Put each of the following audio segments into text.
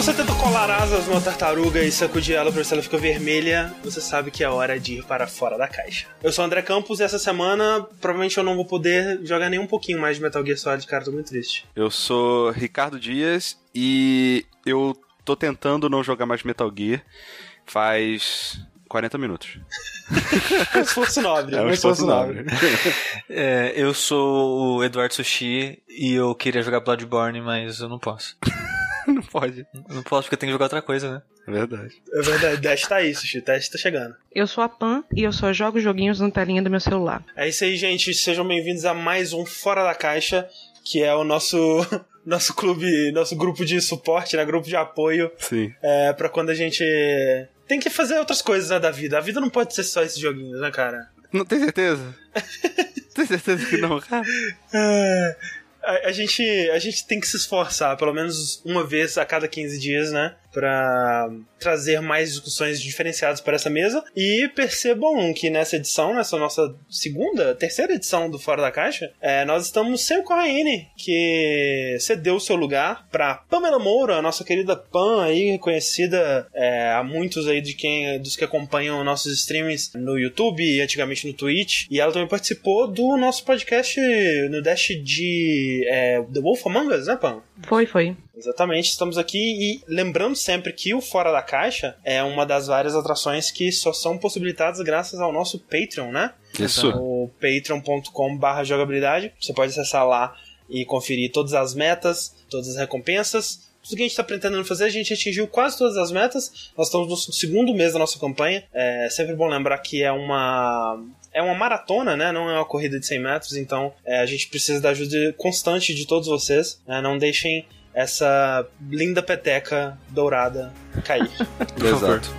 você tenta colar asas numa tartaruga e sacudir ela pra ver se ela fica vermelha, você sabe que é hora de ir para fora da caixa. Eu sou o André Campos e essa semana provavelmente eu não vou poder jogar nem um pouquinho mais de Metal Gear Solid, cara, tô muito triste. Eu sou Ricardo Dias e eu tô tentando não jogar mais Metal Gear faz 40 minutos. um esforço nobre. É um, um esforço nobre. É, eu sou o Eduardo Sushi e eu queria jogar Bloodborne, mas eu não posso. não pode. Não posso porque eu tenho que jogar outra coisa, né? É verdade. É verdade, Dash tá aí, Sushi, o teste tá chegando. Eu sou a Pan e eu só jogo joguinhos na telinha do meu celular. É isso aí, gente. Sejam bem-vindos a mais um Fora da Caixa, que é o nosso nosso clube, nosso grupo de suporte, né? Grupo de apoio. Sim. É, pra quando a gente tem que fazer outras coisas né, da vida. A vida não pode ser só esses joguinhos, né, cara? Não tem certeza? tem certeza que não, cara? A, a, gente, a gente tem que se esforçar, pelo menos uma vez a cada 15 dias, né? Pra trazer mais discussões diferenciadas para essa mesa. E percebam que nessa edição, nessa nossa segunda, terceira edição do Fora da Caixa, é, nós estamos sem o Corraine, que cedeu o seu lugar para Pamela Moura, a nossa querida Pam aí, reconhecida é, a muitos aí de quem, dos que acompanham nossos streams no YouTube e antigamente no Twitch. E ela também participou do nosso podcast no Dash de é, The Wolf Among Us, né, Pam? Foi, foi. Exatamente, estamos aqui e lembrando sempre que o Fora da Caixa é uma das várias atrações que só são possibilitadas graças ao nosso Patreon, né? Isso. O patreon.com/barra jogabilidade. Você pode acessar lá e conferir todas as metas, todas as recompensas. Tudo que a gente está pretendendo fazer, a gente atingiu quase todas as metas. Nós estamos no segundo mês da nossa campanha. É sempre bom lembrar que é uma é uma maratona, né? Não é uma corrida de 100 metros, então é, a gente precisa da ajuda constante de todos vocês. Né? Não deixem essa linda peteca dourada cair. Exato.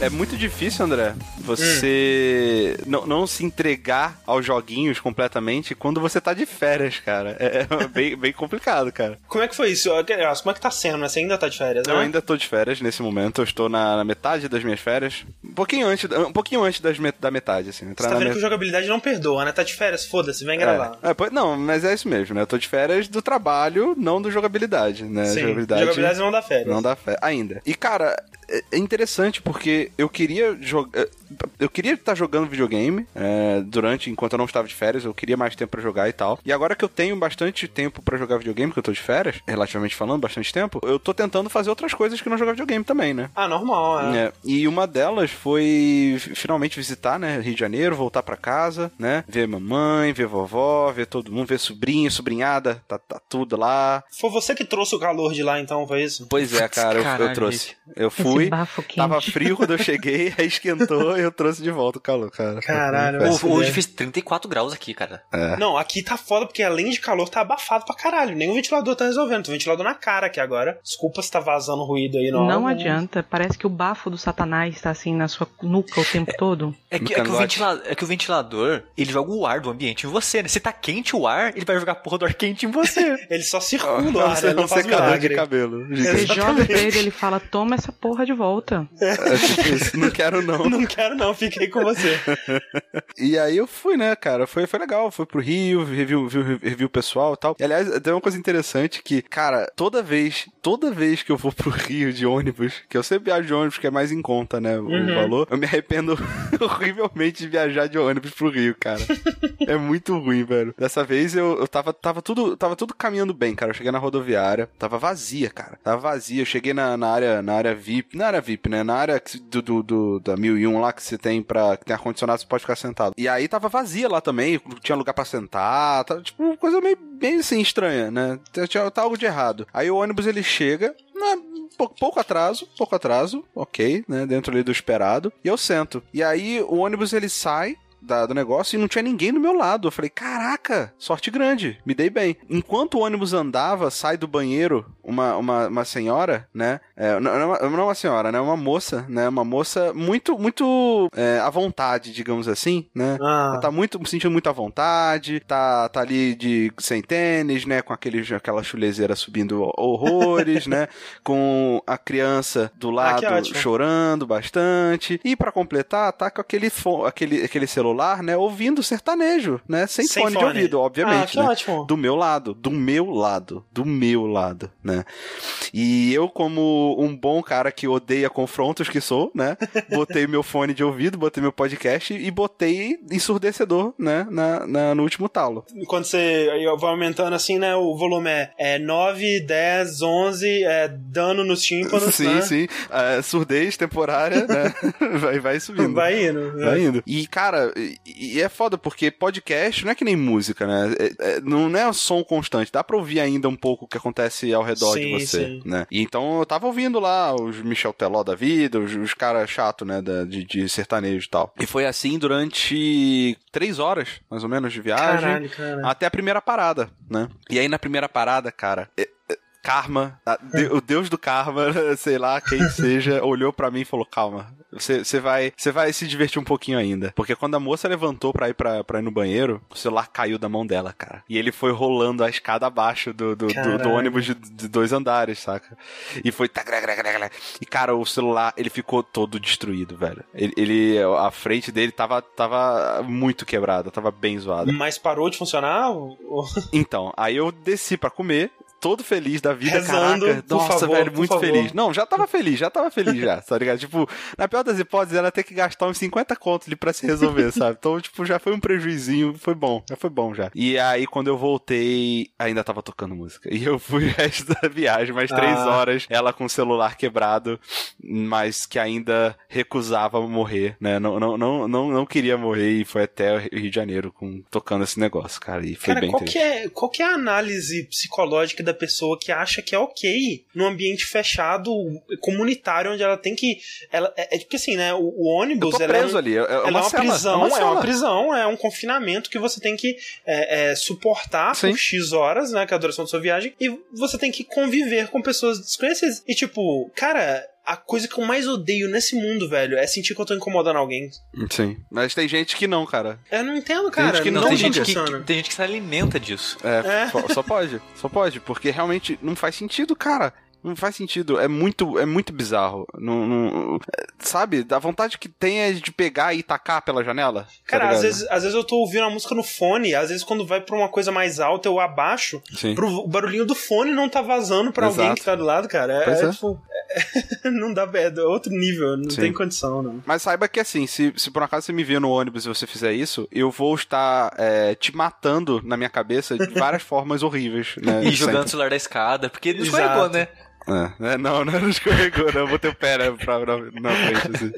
É muito difícil, André, você hum. não, não se entregar aos joguinhos completamente quando você tá de férias, cara. É, é bem, bem complicado, cara. Como é que foi isso? Como é que tá sendo, né? Você ainda tá de férias, né? Eu ainda tô de férias nesse momento. Eu estou na, na metade das minhas férias. Um pouquinho antes, um pouquinho antes das met da metade, assim. Entrar você tá vendo met... que jogabilidade não perdoa, né? Tá de férias, foda-se, vem gravar. É, é, não, mas é isso mesmo, né? Eu tô de férias do trabalho, não do jogabilidade, né? Sim, jogabilidade, jogabilidade não dá férias. Não dá férias, ainda. E, cara, é interessante porque eu queria jogar. Eu queria estar jogando videogame é, durante, enquanto eu não estava de férias, eu queria mais tempo para jogar e tal. E agora que eu tenho bastante tempo para jogar videogame, que eu tô de férias, relativamente falando, bastante tempo, eu tô tentando fazer outras coisas que não jogar videogame também, né? Ah, normal, é. é. E uma delas foi finalmente visitar, né, Rio de Janeiro, voltar para casa, né? Ver mamãe, ver vovó, ver todo mundo, ver sobrinho, sobrinhada, tá, tá tudo lá. Foi você que trouxe o calor de lá, então, foi isso? Pois é, cara, eu, eu, trouxe. Eu fui, tava frio quando eu cheguei, aí esquentou eu trouxe de volta o calor, cara. Caralho. Hoje fez 34 graus aqui, cara. É. Não, aqui tá foda porque além de calor tá abafado pra caralho. Nem o ventilador tá resolvendo. Tem ventilador na cara aqui agora. Desculpa se tá vazando ruído aí, não. Não adianta. Parece que o bafo do satanás tá assim na sua nuca o tempo é, todo. É que, é, que ventilador, é que, o ventilador, ele joga o ar do ambiente em você, né? Se tá quente o ar, ele vai jogar a porra do ar quente em você. ele só circula o ar, ele não faz milagre. de cabelo. Você joga pra ele, ele fala, toma essa porra de volta. É, tipo isso. Não quero não. Não quero não, fiquei com você. e aí eu fui, né, cara? Foi, foi legal. Fui pro Rio, revi, revi, revi o pessoal e tal. E, aliás, tem uma coisa interessante que, cara, toda vez, toda vez que eu vou pro Rio de ônibus, que eu sempre viajo de ônibus, que é mais em conta, né, o uhum. valor, eu me arrependo horrivelmente de viajar de ônibus pro Rio, cara. é muito ruim, velho. Dessa vez eu, eu tava, tava tudo, tava tudo caminhando bem, cara. Eu cheguei na rodoviária, tava vazia, cara. Tava vazia. Eu cheguei na, na área, na área VIP, na área VIP, né, na área do, do, do da 1001 lá que você tem pra, que tem ar-condicionado, você pode ficar sentado. E aí tava vazia lá também, tinha lugar para sentar, tá, tipo, coisa meio, bem assim, estranha, né? Tinha, tá algo de errado. Aí o ônibus ele chega, né, pouco, pouco atraso, pouco atraso, ok, né? Dentro ali do esperado. E eu sento. E aí o ônibus ele sai, do negócio e não tinha ninguém do meu lado. Eu falei, caraca, sorte grande, me dei bem. Enquanto o ônibus andava, sai do banheiro uma, uma, uma senhora, né? É, não, não, uma- não uma senhora, né? Uma moça, né? Uma moça muito, muito é, à vontade, digamos assim, né? Ah. Ela tá muito, sentindo muito à vontade, tá, tá ali de sem tênis, né? Com aquele, aquela chulezeira subindo horrores, né? Com a criança do lado que ótimo. chorando bastante. E pra completar, tá com aquele, aquele, aquele celular, né? Ouvindo sertanejo, né? Sem, Sem fone, de fone. ouvido, Ah, obviamente, que né? ótimo. Do meu lado, do meu lado, do meu lado, né? E eu, como um bom cara que odeia confrontos que sou, né? Botei meu fone de ouvido, botei meu podcast e botei ensurdecedor, né? Na, na- no último talo. Quando você vai aumentando assim, né? O volume é, é 9, 10, 11, é dano nos tímpanos, sim, né? sim. É, surdez temporária, né? vai, vai subindo. Vai indo. né? Vai indo. E, cara, e, é foda porque podcast não é que nem música, né? É- é- não é som constante. Dá pra ouvir ainda um pouco o que acontece ao redor de Sim, você, sim. né? E então eu tava ouvindo lá os Michel Teló da vida, os, os caras chato, né? da- de, de sertanejo e tal. E foi assim durante três horas, mais ou menos, de viagem. Caralho, cara. Até a primeira parada, né? E aí na primeira parada, cara. Karma, de- o deus do karma, sei lá quem seja, olhou pra mim e falou: calma, você, vai, você vai se divertir um pouquinho ainda. Porque quando a moça levantou pra ir, pra, pra ir no banheiro, o celular caiu da mão dela, cara. E ele foi rolando a escada abaixo do, do, do- do ônibus de, de dois andares, saca? E foi. E, cara, o celular, ele ficou todo destruído, velho. Ele, ele- a frente dele tava, tava muito quebrada, tava bem zoada. Mas parou de funcionar? Então, aí eu desci pra comer, todo feliz da vida, Rezando, caraca. Nossa, favor, velho, muito favor. feliz. Não, já tava feliz, já tava feliz já, tá ligado? Tipo, na pior das hipóteses, era ter que gastar uns 50 contos ali pra se resolver, sabe? Então, tipo, já foi um prejuizinho, foi bom, já foi bom já. E aí, quando eu voltei, ainda tava tocando música. E eu fui o resto da viagem, mais três Ah. horas, ela com o celular quebrado, mas que ainda recusava morrer, né? Não, não, não, não, não queria morrer e foi até o Rio de Janeiro com, tocando esse negócio, cara. E foi Cara, bem qual triste. que, é, qual que é a análise psicológica da pessoa que acha que é ok num ambiente fechado, comunitário, onde ela tem que. Ela, é, é porque assim, né? O, o Eu ônibus. tô ela é um- ali. É, é ela uma, é uma cela, prisão, é uma, é uma prisão, é um confinamento que você tem que é, é, suportar Sim. por X horas, né? Que é a duração da sua viagem, e você tem que conviver com pessoas desconhecidas. E tipo, cara, a coisa que eu mais odeio nesse mundo, velho, é sentir que eu tô incomodando alguém. Sim. Mas tem gente que não, cara. Eu não entendo, Tem cara. gente que não, não tem, gente que, que- tem gente que se alimenta disso. É, É. Só, só pode. Só pode. Porque realmente não faz sentido, cara. Não faz sentido. É muito, é muito bizarro. Não, não- sabe? Da vontade que tem é de pegar e tacar pela janela. tá Cara, às ligado? vezes, às vezes eu tô ouvindo a música no fone, às vezes quando vai pra uma coisa mais alta eu abaixo, Sim. pro o barulhinho do fone não tá vazando pra alguém Exato. que tá do lado, cara. É, é, é. tipo, é- não dá, é outro nível, não Sim. tem condição, não. Mas saiba que assim, se, se por acaso você me ver no ônibus e você fizer isso, eu vou estar é, te matando na minha cabeça de várias formas horríveis. Né? E jogando o celular da escada, porque ele escorregou, né? É, né? Não, não escorregou, não. Botei o pé né, pra, na, na frente, assim.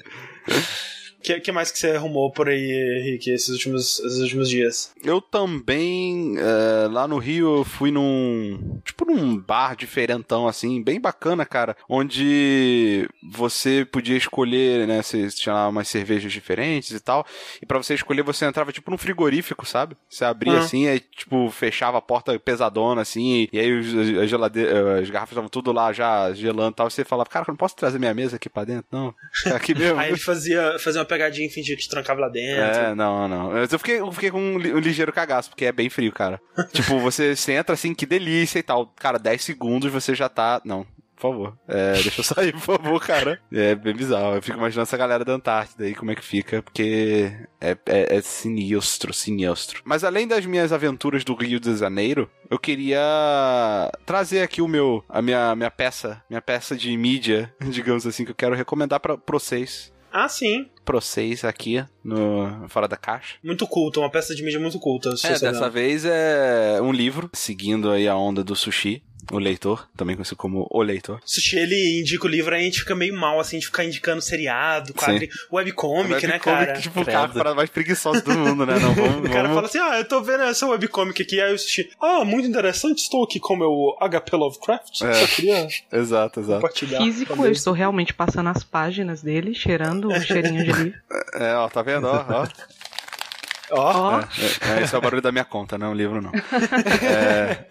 O que, que mais que você arrumou por aí, Henrique, esses últimos, esses últimos dias? Eu também, é, lá no Rio, eu fui num. Tipo num bar diferentão, assim, bem bacana, cara. Onde você podia escolher, né? Você tinha lá umas cervejas diferentes e tal. E pra você escolher, você entrava tipo num frigorífico, sabe? Você abria Ah. assim, aí tipo, fechava a porta pesadona, assim. E, aí os, as, garrafas estavam tudo lá já gelando e tal. E você falava, cara, eu não posso trazer minha mesa aqui pra dentro, não. É aqui mesmo. Aí ele fazia, fazia uma pegadinha e fingia que te trancava lá dentro. É, não, não. Mas eu fiquei, eu fiquei com um, li- um ligeiro cagaço, porque é bem frio, cara. tipo, você, você entra assim, que delícia e tal. Cara, 10 segundos você já tá. Não. Por favor. É, deixa eu sair, por favor, cara. É bem bizarro. Eu fico imaginando essa galera da Antártida aí, como é que fica, porque é, é, é sinistro, sinistro. Mas além das minhas aventuras do Rio de Janeiro, eu queria trazer aqui o meu, a minha, minha peça, minha peça de mídia, digamos assim, que eu quero recomendar pra vocês. Ah, sim. Pra vocês aqui no Fora da Caixa. Muito culta, uma peça de mídia muito culta. É, dessa vez é um livro, seguindo aí a onda do sushi. O leitor, também conhecido como O Leitor. Sushi, ele indica o livro, aí a gente fica meio mal, assim, de ficar indicando seriado, quadro, webcomic, né, cara? tipo, o Credo. cara para mais preguiçoso do mundo, né? Não, vamos, O cara vamos- fala assim, ah, eu tô vendo essa webcomic aqui, aí eu assisti, ah, muito interessante, estou aqui com o meu HP Lovecraft, É. só queria Exato, exato. compartilhar. Físico, com eu estou realmente passando as páginas dele, cheirando o cheirinho de livro. É, ó, tá vendo? Ó, ó. Ó, Ó, É, é, esse é o barulho da minha conta, não é um livro, não. É,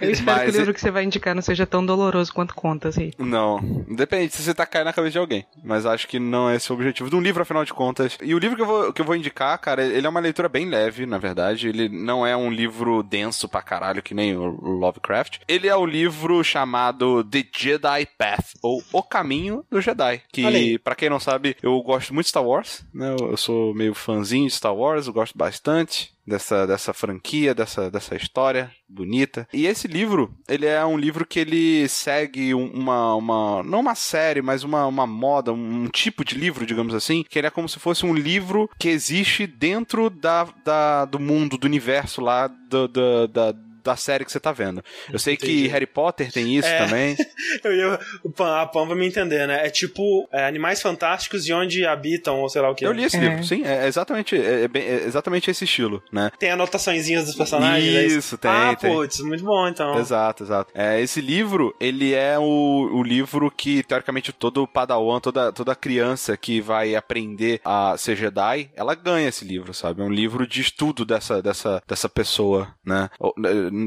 eu espero que Mas o livro que você vai indicar não seja tão doloroso quanto contas aí. Não, depende se você tá caindo na cabeça de alguém. Mas acho que não é esse o objetivo de um livro, afinal de contas. E o livro que eu vou, que eu vou indicar, cara, ele é uma leitura bem leve, na verdade. Ele não é um livro denso pra caralho, que nem o Lovecraft. Ele é o livro chamado The Jedi Path, ou O Caminho do Jedi. Que, pra quem não sabe, eu gosto muito de Star Wars, né? Eu eu sou meio fãzinho de Star Wars, eu gosto bastante dessa, dessa franquia, dessa, dessa história bonita. E esse livro, ele é um livro que ele segue um- uma, uma não uma série, mas uma, uma moda, um tipo de livro, digamos assim, que ele é como se fosse um livro que existe dentro da, da, do mundo, do universo lá, da, da série que você tá vendo. Eu sei que Entendi. Harry Potter tem isso É. também. eu ia, a Pan vai me entender, né? É tipo é, animais fantásticos e onde habitam, ou sei lá o que. Eu li esse É. livro, sim, é exatamente, é, é bem- é exatamente esse estilo, né? Tem anotaçõezinhas dos personagens. Isso, tem, Ah, tem. putz, muito bom então. Exato, exato. É, esse livro, ele é o, o livro que, teoricamente, todo padawan, toda, toda criança que vai aprender a ser Jedi, ela ganha esse livro, sabe? É um livro de estudo dessa, dessa, dessa pessoa, né?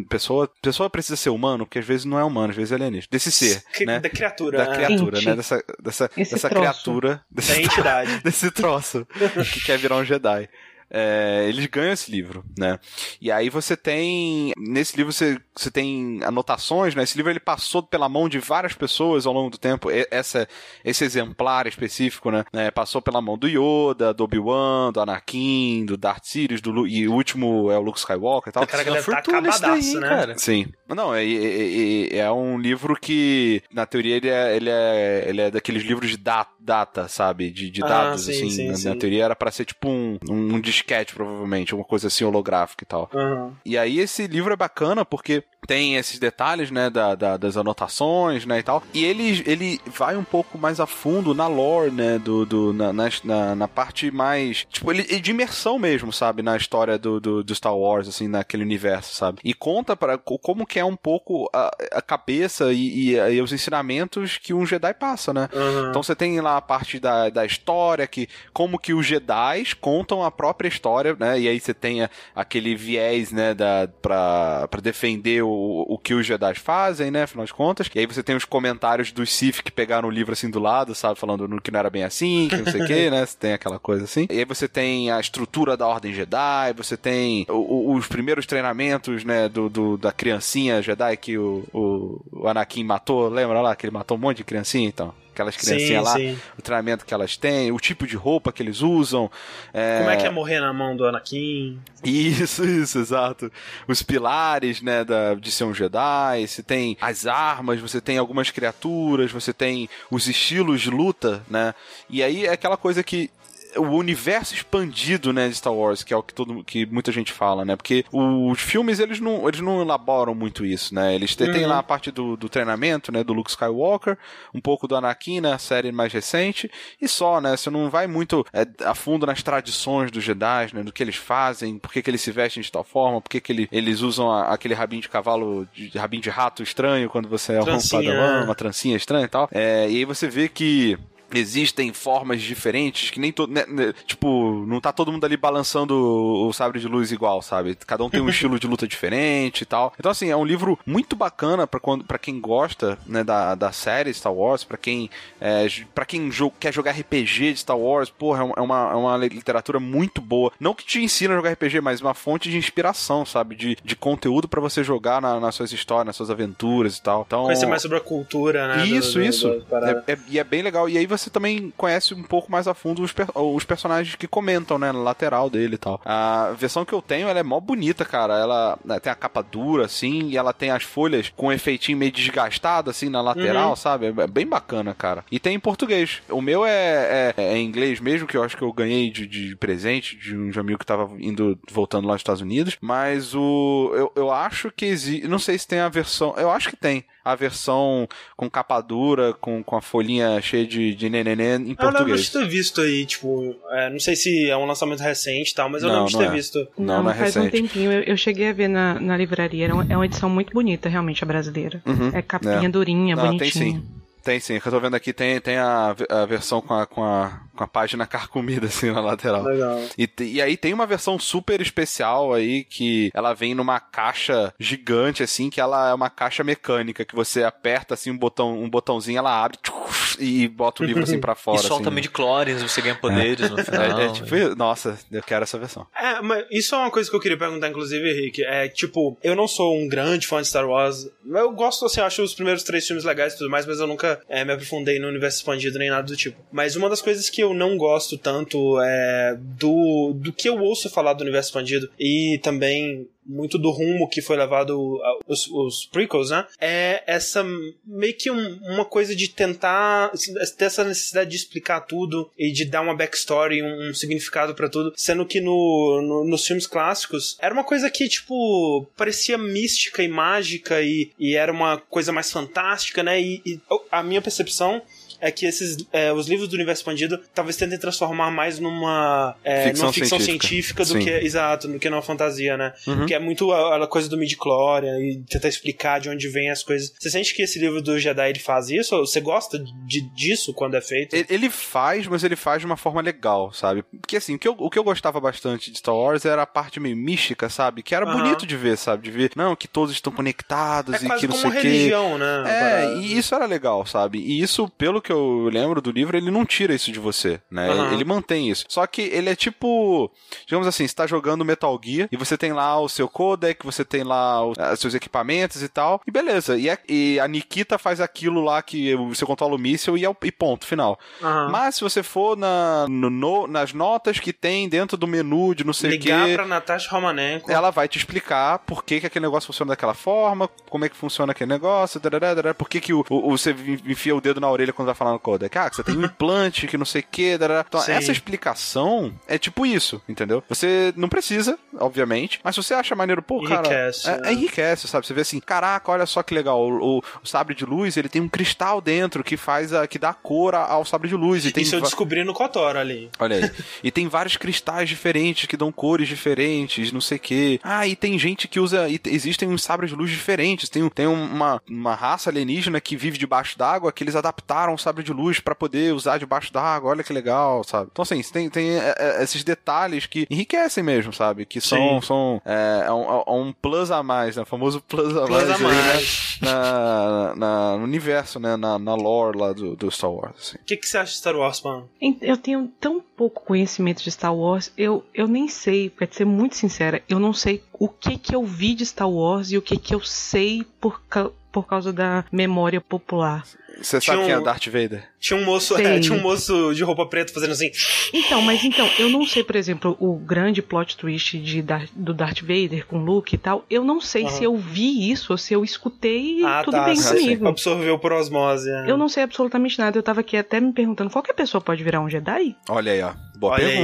Pessoa, pessoa precisa ser humano, porque às vezes não é humano, às vezes é alienígena. Desse ser, Que- né? Da criatura, Da né? criatura, né? Dessa, dessa, Esse dessa troço. criatura, desse Da entidade. desse troço que quer virar um Jedi. É, eles ganham esse livro, né? E aí você tem. Nesse livro você, você tem anotações, né? Esse livro ele passou pela mão de várias pessoas ao longo do tempo. Essa, esse exemplar específico, né? né, Passou pela mão do Yoda, do Obi-Wan, do Anakin, do Darth Sidious, do Lu- e o último é o Luke Skywalker e tal. Cara, deve tá daí, né? cara? Sim. Não, é, é, é- é um livro que, na teoria, ele é, ele é, ele é daqueles livros de da- data, sabe? De, de Ah, dados, sim, assim. sim, na, sim. na teoria era pra ser tipo um, um, um disquete, provavelmente, uma coisa assim holográfica e tal. Aham. E aí esse livro é bacana porque tem esses detalhes, né, da, da- das anotações, né, e tal. E ele, ele vai um pouco mais a fundo na lore, né, do, do, na, na, na- parte mais, tipo, ele, de imersão mesmo, sabe, na história do, do, do Star Wars, assim, naquele universo, sabe. E conta para como que é um pouco a, a cabeça e, e, e os ensinamentos que um Jedi passa, né. Aham. Então você tem lá a parte da, da história, que como que os Jedi contam a própria história, né? E aí você tem aquele viés, né, da, pra, pra defender o, o que os Jedi fazem, né? Afinal de contas. E aí você tem os comentários dos Sith que pegaram o livro assim do lado, sabe? Falando no- que não era bem assim, que não sei o que, né? Você tem aquela coisa assim. E aí você tem a estrutura da Ordem Jedi, você tem o- o- os primeiros treinamentos, né? Do, do- da criancinha Jedi que o, o, o Anakin matou. Lembra lá que ele matou um monte de criancinha, então? Aquelas criancinhas lá, sim. o treinamento que elas têm, o tipo de roupa que eles usam. é, Como é que é morrer na mão do Anakin? Isso, isso, exato. Os pilares, né, da, de ser um Jedi, você tem as armas, você tem algumas criaturas, você tem os estilos de luta, né? E aí é aquela coisa que o universo expandido, né, de Star Wars, que é o que todo que muita gente fala, né? Porque os filmes eles não, eles não elaboram muito isso, né? Eles têm, Uhum. lá a parte do, do treinamento, né, do Luke Skywalker, um pouco do Anakin na série mais recente e só, né? Você não vai muito é, a fundo nas tradições dos Jedi, né, do que eles fazem, por que, que eles se vestem de tal forma, por que, que ele- eles usam a- aquele rabinho de cavalo, de, de rabinho de rato estranho quando você é um padawan, né? uma trancinha estranha e tal. É, e aí você vê que existem formas diferentes que nem todo. né, né, tipo, não tá todo mundo ali balançando o, sabre de luz igual, sabe? Cada um tem um estilo de luta diferente e tal. Então, assim, é um livro muito bacana pra quando para quem gosta, né, da, da série Star Wars, pra quem é, para quem jo- quer jogar RPG de Star Wars, porra, é é uma, é uma literatura muito boa. Não que te ensina a jogar RPG, mas uma fonte de inspiração, sabe? De, de conteúdo pra você jogar na- nas suas histórias, nas suas aventuras e tal. Então, Conhecer mais sobre a cultura, né? do- isso, do- isso. das paradas. É, é- e é bem legal. E aí você também conhece um pouco mais a fundo os, per- os personagens que comentam, né? Na lateral dele e tal. A versão que eu tenho, ela é mó bonita, cara. Ela né, tem a capa dura, assim, e ela tem as folhas com um efeitinho meio desgastado, assim, na lateral, Uhum. sabe? É é bem bacana, cara. E tem em português. O meu é, é, é em inglês mesmo, que eu acho que eu ganhei de, de presente de um amigo que tava indo, voltando lá dos Estados Unidos. Mas o. Eu, eu acho que existe. Não sei se tem a versão. Eu acho que tem a versão com capa dura, com, com a folhinha cheia de, de nenenê em Eu lembro português. de ter visto aí, tipo, é, não sei se é um lançamento recente e tal, mas eu Não, lembro de não ter é. visto. Não, não é faz um recente. tempinho. Eu, eu cheguei a ver na, na livraria. Era uma- é uma edição muito bonita, realmente, a brasileira. Uhum. É capinha É. durinha, Não, tem bonitinha. sim. Tem sim, que eu tô vendo aqui, tem, tem a, a versão com a, com, a, com a página carcomida assim na lateral. Legal. E, e aí tem uma versão super especial aí que ela vem numa caixa gigante assim, que ela é uma caixa mecânica que você aperta assim um botão, um botãozinho, ela abre tchuf, e bota o livro assim pra fora. e solta assim. midi-chlorians, você ganha poderes no final. É, é tipo, nossa, eu quero essa versão. É, mas isso é uma coisa que eu queria perguntar, inclusive, Henrique. É, tipo, eu não sou um grande fã de Star Wars. Eu gosto, assim, eu acho os primeiros três filmes legais e tudo mais, mas eu nunca é, me aprofundei no universo expandido nem nada do tipo. Mas uma das coisas que eu não gosto tanto é do, do que eu ouço falar do universo expandido e também muito do rumo que foi levado os, os prequels, né? É essa meio que um- uma coisa de tentar ter essa necessidade de explicar tudo e de dar uma backstory, um, um significado pra tudo, sendo que no, no- nos filmes clássicos era uma coisa que tipo parecia mística e mágica e, e era uma coisa mais fantástica, né? E, e a minha percepção é que esses é, os livros do universo expandido talvez tentem transformar mais numa é, Ficção numa ficção científica. científica, do Sim. que exato do que numa fantasia né Uhum. que é muito a, a coisa do midi-chlorian e tentar explicar de onde vem as coisas você sente que esse livro do Jedi ele faz isso ou você gosta de, disso quando é feito Ele- faz, mas ele faz de uma forma legal, sabe? Porque assim, o que eu, o que eu gostava bastante de Star Wars era a parte meio mística, sabe? Que era Aham. bonito de ver, sabe? De ver, não, que todos estão conectados é e que não como sei o quê. religião né É, Para- e isso era legal, sabe? E isso, pelo que eu lembro do livro, ele não tira isso de você, né? Aham. Ele mantém isso. Só que ele é tipo, digamos assim, você tá jogando Metal Gear e você tem lá o seu codec, você tem lá os ah, seus equipamentos e tal, e beleza. E a, e a Nikita faz aquilo lá que você controla o míssil e, é o- e ponto, final. Aham. Mas se você for na, no- no- nas notas que tem dentro do menu de não sei o ligar quê, pra Natasha Romanenko ela vai te explicar por que, que aquele negócio funciona daquela forma, como é que funciona aquele negócio, darará, darará, por que, que o, o- o- você enfia o dedo na orelha quando vai falar no codec. Ah, que você tem um implante que não sei o que. Então, Sim. essa explicação é tipo isso, entendeu? Você não precisa, obviamente, mas se você acha maneiro, pô, cara. Enriquece, é, né? é enriquece, sabe? Você vê assim, caraca, olha só que legal. O, o- o sabre de luz, ele tem um cristal dentro que faz a, que dá cor ao sabre de luz. E tem isso eu descobri no Kotor ali Olha aí. e tem vários cristais diferentes que dão cores diferentes, não sei o quê. Ah, e tem gente que usa. E te- existem uns sabres de luz diferentes. Tem, tem uma, uma raça alienígena que vive debaixo d'água que eles adaptaram o sabre de luz pra poder usar debaixo d'água. Olha que legal, sabe? Então, assim, tem, tem é, é, esses detalhes que enriquecem mesmo, sabe? Que são. Sim. são é, é um, é um plus a mais, né? O famoso plus a Plus mais, a aí, né? mais. Na, na- no universo, né? Na, na lore lá do, do Star Wars. Assim. o que, que você acha de Star Wars mano Eu tenho tão pouco conhecimento de Star Wars, eu, eu nem sei, pra ser muito sincera, eu não sei o que que eu vi de Star Wars e o que que eu sei por, ca- por causa da memória popular. Você sabe quem é um- Darth Vader? tinha um moço é, tinha um moço de roupa preta fazendo assim Então, mas então, eu não sei, por exemplo, o grande plot twist de Dar- do Darth Vader com Luke e tal. Eu não sei Aham. se eu vi isso ou se eu escutei e ah tudo tá bem comigo. absorveu por osmose é. Eu não sei absolutamente nada. Eu tava aqui até me perguntando: qualquer pessoa pode virar um Jedi? Olha aí, ó. Boa Olha aí.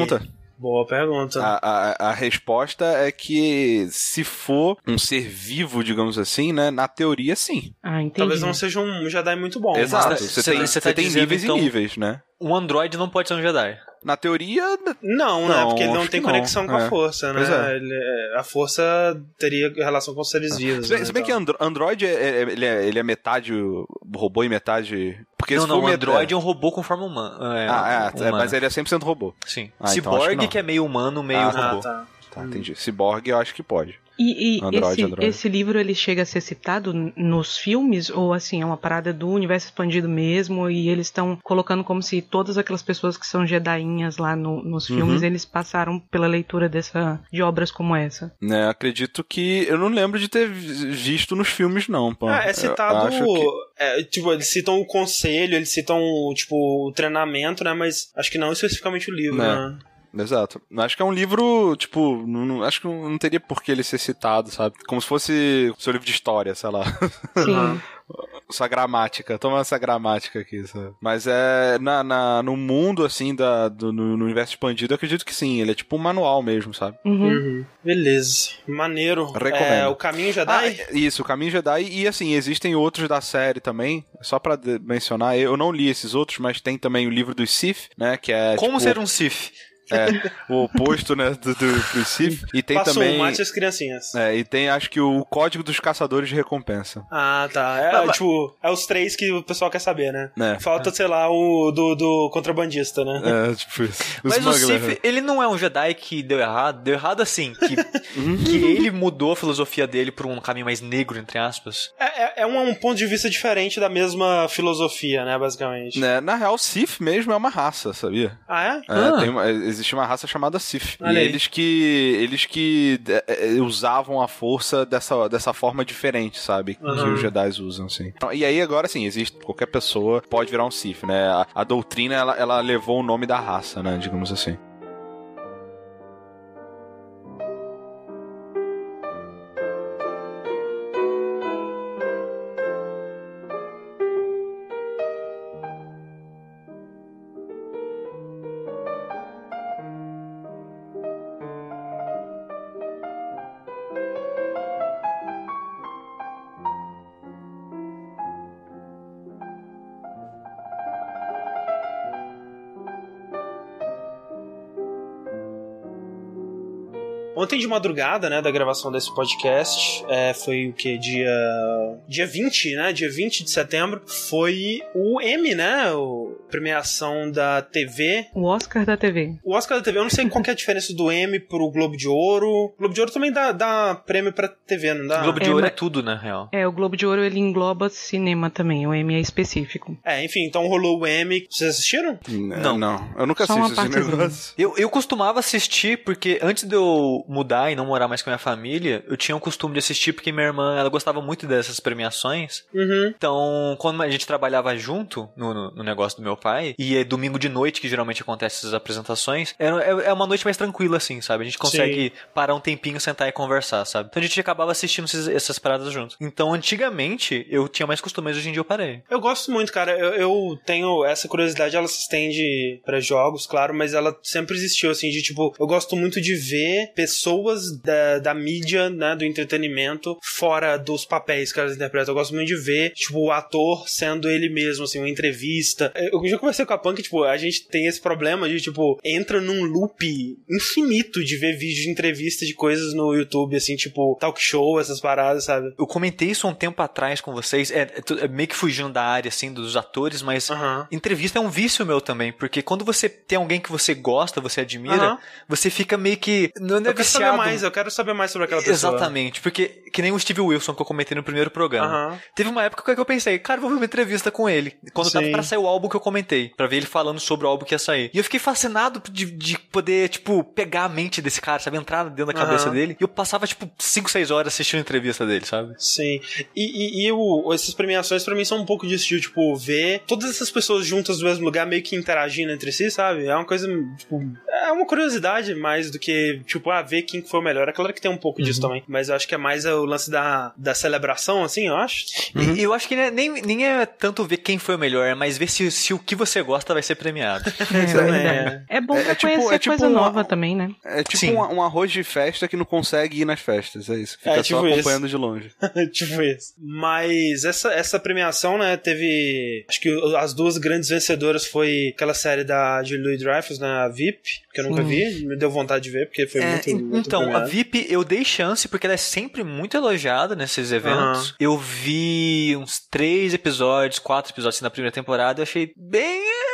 Boa pergunta A, a, a resposta é que se for um ser vivo, digamos assim, né? Na teoria, sim. Ah, entendi. talvez não seja um Jedi muito bom Exato. mas- Você Você- tem, você você tá tem dizendo, níveis então- e níveis, né? Um androide não pode ser um Jedi. Na teoria, Não, né? Não, Porque ele não tem que não. conexão com É. a força, né? É. Ele- é, a força teria relação com os seres vivos. se bem, né, se bem que então. Andro- Android é, é- ele, é, ele é metade robô e metade. Porque não, se não, for o androide é um robô com forma humana. É, Ah, é, é, humana. mas ele é 100% robô. Sim. Ah, então Cyborg, que que, não. é meio humano, meio Ah, robô. Ah, tá. Tá, entendi. Cyborg eu acho que pode. E, e Android, esse, Android. esse livro ele chega a ser citado nos filmes ou assim é uma parada do universo expandido mesmo e eles estão colocando como se todas aquelas pessoas que são jedainhas lá no- nos Uhum. filmes eles passaram pela leitura dessa de obras como essa. Né, acredito que. Eu não lembro de ter vi- visto nos filmes, não. Pô. Ah, é Eu citado. acho que- é, tipo, eles citam o conselho, eles citam, tipo, o treinamento, né? Mas acho que não especificamente o livro, Né. né? Exato. Acho que é um livro, tipo, não, não- acho que não teria por que ele ser citado, sabe? Como se fosse seu livro de história, sei lá. Sim. Sua gramática. Toma essa gramática aqui, sabe? Mas é. Na, na- no mundo, assim, da, do, no, no universo expandido, eu acredito que sim. Ele é tipo um manual mesmo, sabe? Uhum. Uhum. Beleza. Maneiro. Recomendo. É, o Caminho Ah, Jedi? isso, o Caminho Jedi. E assim, existem outros da série também. Só pra mencionar, eu não li esses outros, mas tem também o livro dos Sith, né? Que é. Como tipo, ser um Sith? É, o oposto, né, do, do, Sith. E tem Passou, também... mate as criancinhas. É, e tem, acho que, o código dos caçadores de recompensa. Ah, tá. É, tipo, é os três que o pessoal quer saber, né? É. Falta, sei lá, o do, do contrabandista, né? É, tipo isso. O Mas o smuggler, Sif, né? ele não é um Jedi que deu errado. Deu errado assim, que, que ele mudou a filosofia dele por um caminho mais negro, entre aspas. É, é, é um, um ponto de vista diferente da mesma filosofia, né, basicamente. Né, Na real, Sith mesmo é uma raça, sabia? Ah, é? É, Ah. tem uma- existe uma raça chamada Sith. E eles que eles que é, é, usavam a força dessa, dessa forma diferente, sabe? Que Uhum. os Jedi usam, assim. Então, e aí agora sim, existe qualquer pessoa pode virar um Sith, né? A, a doutrina ela, ela levou o nome da raça, né? Digamos assim. Ontem de madrugada, né, da gravação desse podcast, é, foi o que? Dia. Dia 20, né? Dia 20 de setembro. Foi o M, né? O premiação da TV. O Oscar da TV. O Oscar da TV, eu não sei qual que é a diferença do M pro Globo de Ouro. O Globo de Ouro também dá, dá prêmio pra TV, não dá? o Globo de É, Ouro é tudo, na real. É, o Globo de Ouro ele engloba cinema também, o M é específico. É, enfim, então rolou o M. Vocês assistiram? Não. Não, eu nunca Só uma assisto esse negócio. Eu, eu costumava assistir porque antes de eu mudar e não morar mais com a minha família, eu tinha o costume de assistir porque minha irmã, ela gostava muito dessas premiações. Uhum. Então, quando a gente trabalhava junto no, no- no negócio do meu pai, e é domingo de noite que geralmente acontece essas apresentações, é, é- é uma noite mais tranquila, assim, sabe? A gente consegue parar um tempinho, sentar e conversar, sabe? Então a gente acabava assistindo esses- essas paradas juntos. Então, antigamente, eu tinha mais costume, mas hoje em dia eu parei. Eu gosto muito, cara. Eu, eu tenho essa curiosidade, ela se estende pra jogos, claro, mas ela sempre existiu, assim, de tipo, eu gosto muito de ver pessoas da, da mídia, né, do entretenimento, fora dos papéis que elas interpretam. Eu gosto muito de ver, tipo, o ator sendo ele mesmo, assim, uma entrevista. Eu já conversei com a Punk, tipo, a gente tem esse problema de, tipo, entra num loop infinito de ver vídeos de entrevista de coisas no YouTube, assim, tipo, talk show, essas paradas, sabe? Eu comentei isso um tempo atrás com vocês, é, é é meio que fugindo da área, assim, dos atores, mas Aham. Entrevista é um vício meu também, porque quando você tem alguém que você gosta, você admira, Aham. você fica meio que. Não é Eu quero saber mais, eu quero saber mais sobre aquela pessoa. Exatamente, porque que nem o Steve Wilson que eu comentei no primeiro programa. Aham. Teve uma época que eu pensei, cara, vou ver uma entrevista com ele. Quando tava Sim. pra sair o álbum que eu comentei, pra ver ele falando sobre o álbum que ia sair. E eu fiquei fascinado de, de poder, tipo, pegar a mente desse cara, sabe? Entrar dentro da cabeça Aham. dele. E eu passava, tipo, 5, 6 horas assistindo a entrevista dele, sabe? Sim. E, e, e o- essas premiações pra mim são um pouco disso, de, tipo, ver todas essas pessoas juntas no mesmo lugar, meio que interagindo entre si, sabe? É uma coisa, tipo, é uma curiosidade mais do que, tipo, ah, ver quem que foi o melhor. É claro que tem um pouco disso também, mas eu acho que é mais o lance da, da celebração, assim, eu acho. E eu acho que né, nem, nem é tanto ver quem foi o melhor, é mais ver se, se o que você gosta vai ser premiado. É, também verdade. é bom É- pra é tipo- conhecer é tipo coisa uma- nova também, né? É tipo um, um arroz de festa que não consegue ir nas festas, é isso. Fica É, só tipo isso. acompanhando de longe. tipo isso. Mas essa, essa premiação, né, teve. Acho que as duas grandes vencedoras foi aquela série da de Louis Dreyfus, né, a VIP, que eu nunca Sim. vi, me deu vontade de ver, porque foi É, muito, muito então, a premiada. VIP eu dei chance porque ela é sempre muito elogiada nesses eventos. Eu vi uns três episódios, quatro episódios assim, na primeira temporada, eu achei bem.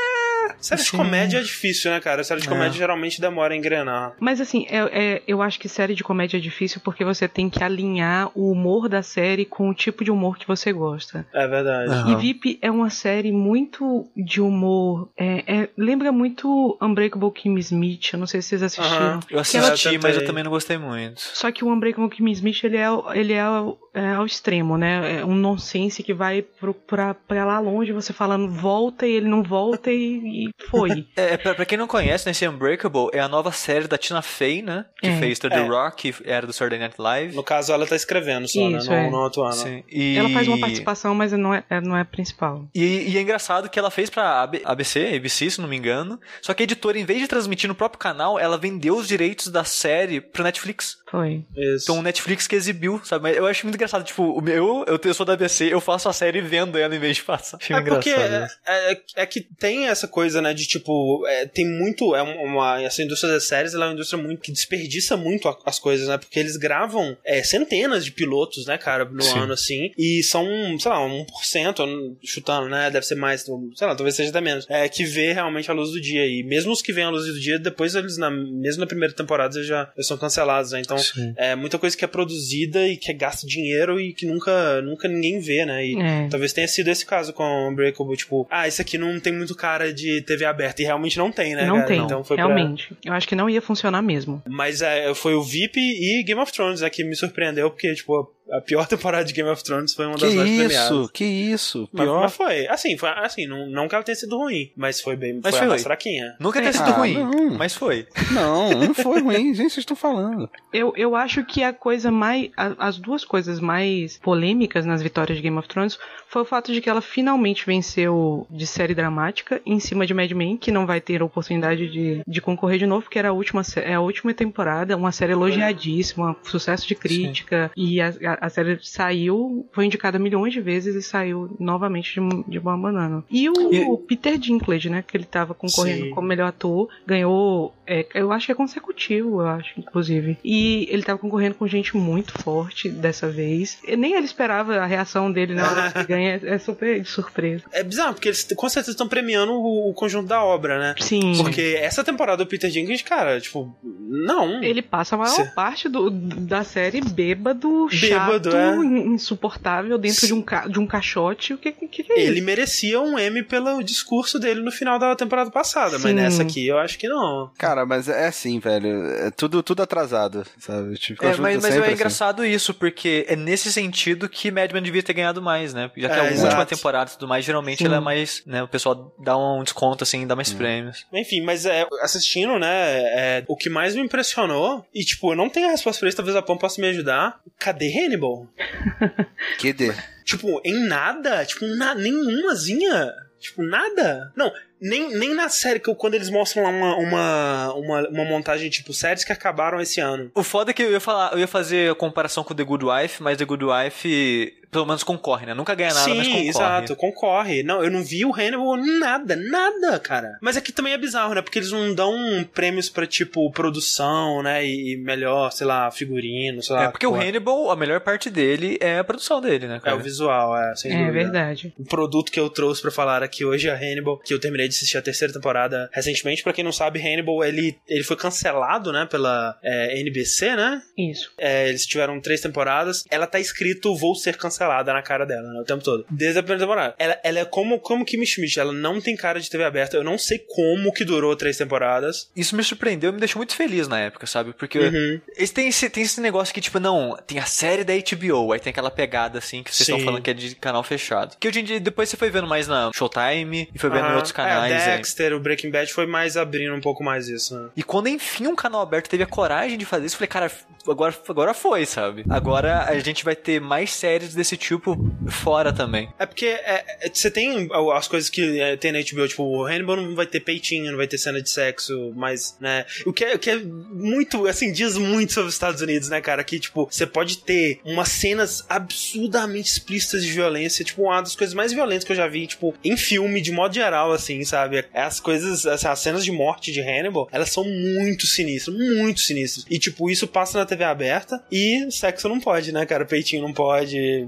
Série de comédia é difícil, né, cara? Série de É. comédia geralmente demora a engrenar. Mas assim, é- é- eu acho que série de comédia é difícil porque você tem que alinhar o humor da série com o tipo de humor que você gosta. É verdade. Aham. E VIP é uma série muito de humor. é- é- lembra muito Unbreakable Kimmy Smith. Eu não sei se vocês assistiram. Aham. Eu assisti, mas eu também não gostei muito. Só que o Unbreakable Kimmy Smith ele é, ao- ele é, ao, é ao extremo, né? É um nonsense que vai pro, pra, pra lá longe, você falando volta e ele não volta e, e foi. É, pra, pra quem não conhece, né, esse Unbreakable é a nova série da Tina Fey, né? Que É. fez The É. Rock, que era do Saturday Night Live. No caso, ela tá escrevendo só, Isso, né? é. Não, não atuando. Sim. E... Ela faz uma participação, mas não é, é- não é a principal. E, e é engraçado que ela fez pra AB ABC, ABC, se não me engano. Só que a editora, em vez de transmitir no próprio canal, ela vendeu os direitos da série pro Netflix. Foi. Isso. Então o Netflix que exibiu, sabe? Mas eu acho muito engraçado. Tipo, o meu, eu, eu sou da ABC, eu faço a série vendo ela em vez de passar. Achei É porque engraçado. é, é- é que tem essa coisa coisa, né, de tipo, é, tem muito, é uma, essa indústria das séries, ela é uma indústria muito, que desperdiça muito as coisas, né, porque eles gravam é, centenas de pilotos, né, cara, no Sim. ano, assim, e são, sei lá, 1%, chutando, né, deve ser mais, sei lá, talvez seja até menos, é, que vê realmente a luz do dia, e mesmo os que vêm a luz do dia, depois eles, na, mesmo na primeira temporada, eles já eles são cancelados, né, então, Sim. é muita coisa que é produzida e que gasta dinheiro e que nunca, nunca ninguém vê, né, e é. talvez tenha sido esse caso com Unbreakable, tipo, ah, isso aqui não tem muito cara de TV aberta, e realmente não tem, né, Não cara? tem, então foi realmente. Pra... Eu acho que não ia funcionar mesmo. Mas é, foi o VIP e Game of Thrones, né, que me surpreendeu, porque, tipo, a pior temporada de Game of Thrones foi uma das que mais isso, premiadas. Que isso, pior. Mas, mas, foi, assim, foi, assim, não, não que ela tenha sido ruim, mas foi bem, mas foi, foi. mais fraquinha. Nunca tenha sido ah, ruim, não. mas foi. Não, não foi ruim, gente, vocês estão falando. Eu, eu acho que a coisa mais, as duas coisas mais polêmicas nas vitórias de Game of Thrones foi o fato de que ela finalmente venceu de série dramática em cima de Mad Men, que não vai ter a oportunidade de, de concorrer de novo, porque era a última, é a última temporada, uma série elogiadíssima, sucesso de crítica, Sim. e a, a, a, série saiu, foi indicada milhões de vezes e saiu novamente de, de Boa Banana. E o, e... o, Peter Dinklage, né, que ele tava concorrendo Sim. como melhor ator, ganhou, é, eu acho que é consecutivo, eu acho, inclusive. E ele tava concorrendo com gente muito forte dessa vez. E nem ele esperava a reação dele na hora que ganha é, super de surpresa. É bizarro, porque eles com certeza estão premiando o, o, conjunto da obra, né? Sim. Porque essa temporada do Peter Jenkins, cara, tipo, não. Ele passa a maior Cê... parte do, da série bêbado, bêbado chato, é. insuportável dentro de um, de um caixote. O que, que, que é Ele isso? merecia um M pelo discurso dele no final da temporada passada, Sim. mas nessa aqui eu acho que não. Cara, mas é assim, velho. É tudo, tudo atrasado, sabe? Tipo, é, mas, mas é assim. engraçado isso, porque é nesse sentido que Madman devia ter ganhado mais, né? Já que é, a exato. última temporada e tudo mais, geralmente Sim. ela é mais, né, o pessoal dá um desconto, assim, dá mais hum. prêmios. Enfim, mas é, assistindo, né, é, o que mais me impressionou, e tipo, eu não tenho a resposta pra isso, talvez a Pam possa me ajudar, cadê Hannibal? Que de? Tipo, em nada, tipo, na, nenhumazinha, tipo, nada. Não, nem, nem na série, que quando eles mostram lá uma, uma, uma, uma, montagem tipo séries que acabaram esse ano. O foda é que eu ia falar, eu ia fazer a comparação com The Good Wife, mas The Good Wife pelo menos concorre, né? Nunca ganha nada, Sim, mas concorre. exato, concorre. Não, eu não vi o Hannibal nada, nada, cara. Mas aqui também é bizarro, né? Porque eles não dão prêmios pra, tipo, produção, né? E melhor, sei lá, figurino, sei lá. É, porque o Hannibal, a melhor parte dele é a produção dele, né, cara? É o visual, é, sem é, dúvida. É verdade. O produto que eu trouxe pra falar aqui hoje é Hannibal, que eu terminei de assistir a terceira temporada recentemente. Pra quem não sabe, Hannibal, ele, ele foi cancelado, né? Pela é, NBC, né? Isso. É, eles tiveram três temporadas. Ela tá escrito, vou ser cancelada na cara dela, né? O tempo todo. Desde a primeira temporada. Ela, ela é como, como Kimi Schmidt. Ela não tem cara de TV aberta. Eu não sei como que durou três temporadas. Isso me surpreendeu, me deixou muito feliz na época, sabe? Porque uhum. eles têm esse, tem esse negócio que, tipo, não, tem a série da HBO, aí tem aquela pegada, assim, que vocês estão falando que é de canal fechado. Que hoje em dia, depois você foi vendo mais na Showtime e foi vendo uhum. em outros canais. É, Dexter, o Breaking Bad foi mais abrindo um pouco mais isso, né? E quando, enfim, um canal aberto teve a coragem de fazer isso, eu falei, cara, agora, agora foi, sabe? Agora a gente vai ter mais séries desse tipo fora também. É porque é, é, você tem as coisas que é, tem na HBO, tipo, o Hannibal não vai ter peitinho, não vai ter cena de sexo, mas, né? O que, é, o que é muito, assim, diz muito sobre os Estados Unidos, né, cara? Que, tipo, você pode ter umas cenas absurdamente explícitas de violência, tipo, uma das coisas mais violentas que eu já vi, tipo, em filme, de modo geral, assim, sabe? As coisas, assim, as cenas de morte de Hannibal, elas são muito sinistras, muito sinistras. E, tipo, isso passa na TV aberta e sexo não pode, né, cara? Peitinho não pode,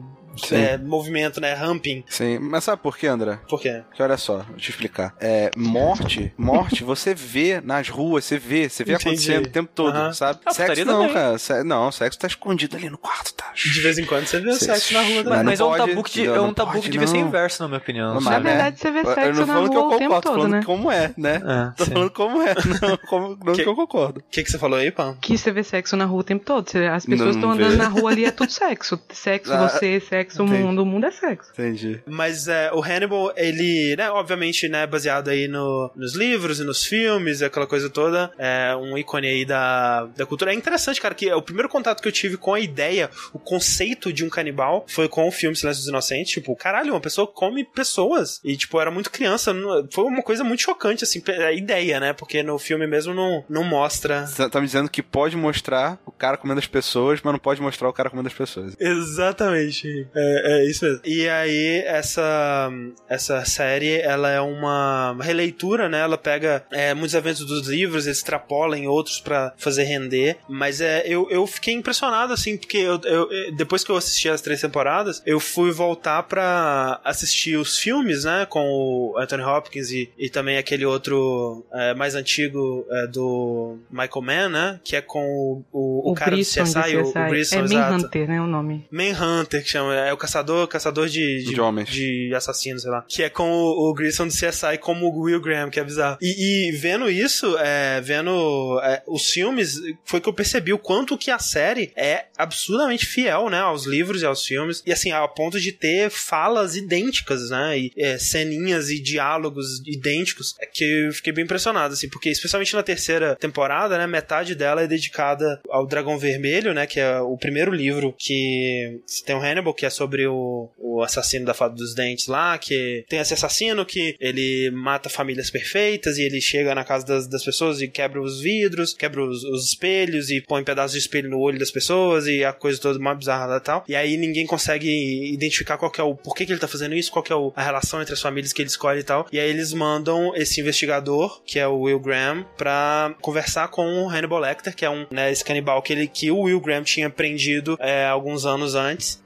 é, movimento, né? Ramping. Sim, mas sabe por quê, André? Por quê? Porque olha só, vou te explicar. É, morte, morte, você vê nas ruas, você vê, você vê Entendi. acontecendo o tempo todo, uhum. sabe? Ah, sexo não, também. cara. Se, não, sexo tá escondido ali no quarto, tá? De vez em quando você vê o sexo na rua também. Mas, é um tabu que, é um tabu que devia ser inverso, na minha opinião. Mas, na né? verdade, você vê sexo na rua que eu concordo, o tempo todo, falando né? como é, né? É, tô sim. falando como é, não, como, não que, que eu concordo. O que, que você falou aí, Pam? Que você vê sexo na rua o tempo todo. As pessoas estão andando na rua ali, é tudo sexo. Sexo, você, sexo, o mundo, o mundo é sexo. Entendi. Mas é, o Hannibal, ele, né, obviamente, né, baseado aí no, nos livros e nos filmes, aquela coisa toda, é um ícone aí da, da cultura. É interessante, cara, que é o primeiro contato que eu tive com a ideia, o conceito de um canibal foi com o filme Silêncio dos Inocentes. Tipo, caralho, uma pessoa come pessoas. E, tipo, era muito criança. Foi uma coisa muito chocante, assim, a ideia, né? Porque no filme mesmo não, não mostra. Você tá me dizendo que pode mostrar o cara comendo as pessoas, mas não pode mostrar o cara comendo as pessoas. Exatamente. É, é isso mesmo. E aí, essa, essa série, ela é uma releitura, né? Ela pega é, muitos eventos dos livros, extrapola em outros para fazer render. Mas é, eu, eu fiquei impressionado, assim, porque eu, eu, depois que eu assisti as três temporadas, eu fui voltar para assistir os filmes, né? Com o Anthony Hopkins e, e também aquele outro é, mais antigo é, do Michael Mann, né? Que é com o, o, o cara Grissom do CSI, CSI. O, o Grissom, É Manhunter, né? O nome. Manhunter, que chama. É o caçador, caçador de, de, de homens. De assassinos, sei lá. Que é com o, o Grissom do CSI como o Will Graham, que é bizarro. E, e vendo isso, é, vendo é, os filmes, foi que eu percebi o quanto que a série é absurdamente fiel, né? Aos livros e aos filmes. E assim, a ponto de ter falas idênticas, né? E é, ceninhas e diálogos idênticos. É que eu fiquei bem impressionado, assim, porque especialmente na terceira temporada, né? Metade dela é dedicada ao Dragão Vermelho, né? Que é o primeiro livro que tem o Hannibal, que é sobre o, o assassino da Fada dos Dentes lá, que tem esse assassino que ele mata famílias perfeitas e ele chega na casa das, das pessoas e quebra os vidros, quebra os, os espelhos e põe um pedaço de espelho no olho das pessoas e a coisa toda mais bizarra e tal. E aí ninguém consegue identificar qual é o porquê que ele tá fazendo isso, qual é o, a relação entre as famílias que ele escolhe e tal. E aí eles mandam esse investigador, que é o Will Graham, pra conversar com o Hannibal Lecter, que é um, né, esse canibal que ele que o Will Graham tinha prendido é, alguns anos antes,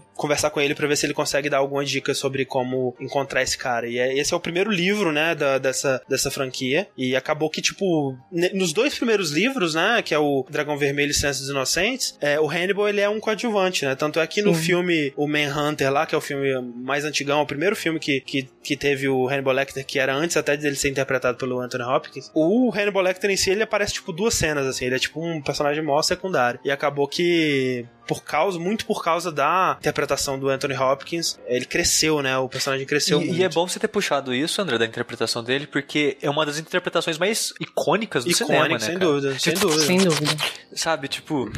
para conversar com ele para ver se ele consegue dar alguma dica sobre como encontrar esse cara. E é, esse é o primeiro livro, né, da, dessa, dessa franquia. E acabou que, tipo, nos dois primeiros livros, né, que é o Dragão Vermelho e Ciências Inocentes, é, o Hannibal, ele é um coadjuvante, né? Tanto é que no filme O Manhunter lá, que é o filme mais antigão, o primeiro filme que, que, que teve o Hannibal Lecter, que era antes até dele ser interpretado pelo Anthony Hopkins, o Hannibal Lecter em si, ele aparece, tipo, duas cenas, assim. Ele é, tipo, um personagem mó secundário. E acabou que por causa, muito por causa da interpretação do Anthony Hopkins, ele cresceu, né? O personagem cresceu e, muito. E é bom você ter puxado isso, André, da interpretação dele, porque é uma das interpretações mais icônicas do Icônica, cinema, né, sem cara? dúvida, sem dúvida. Sem dúvida. Sabe, tipo,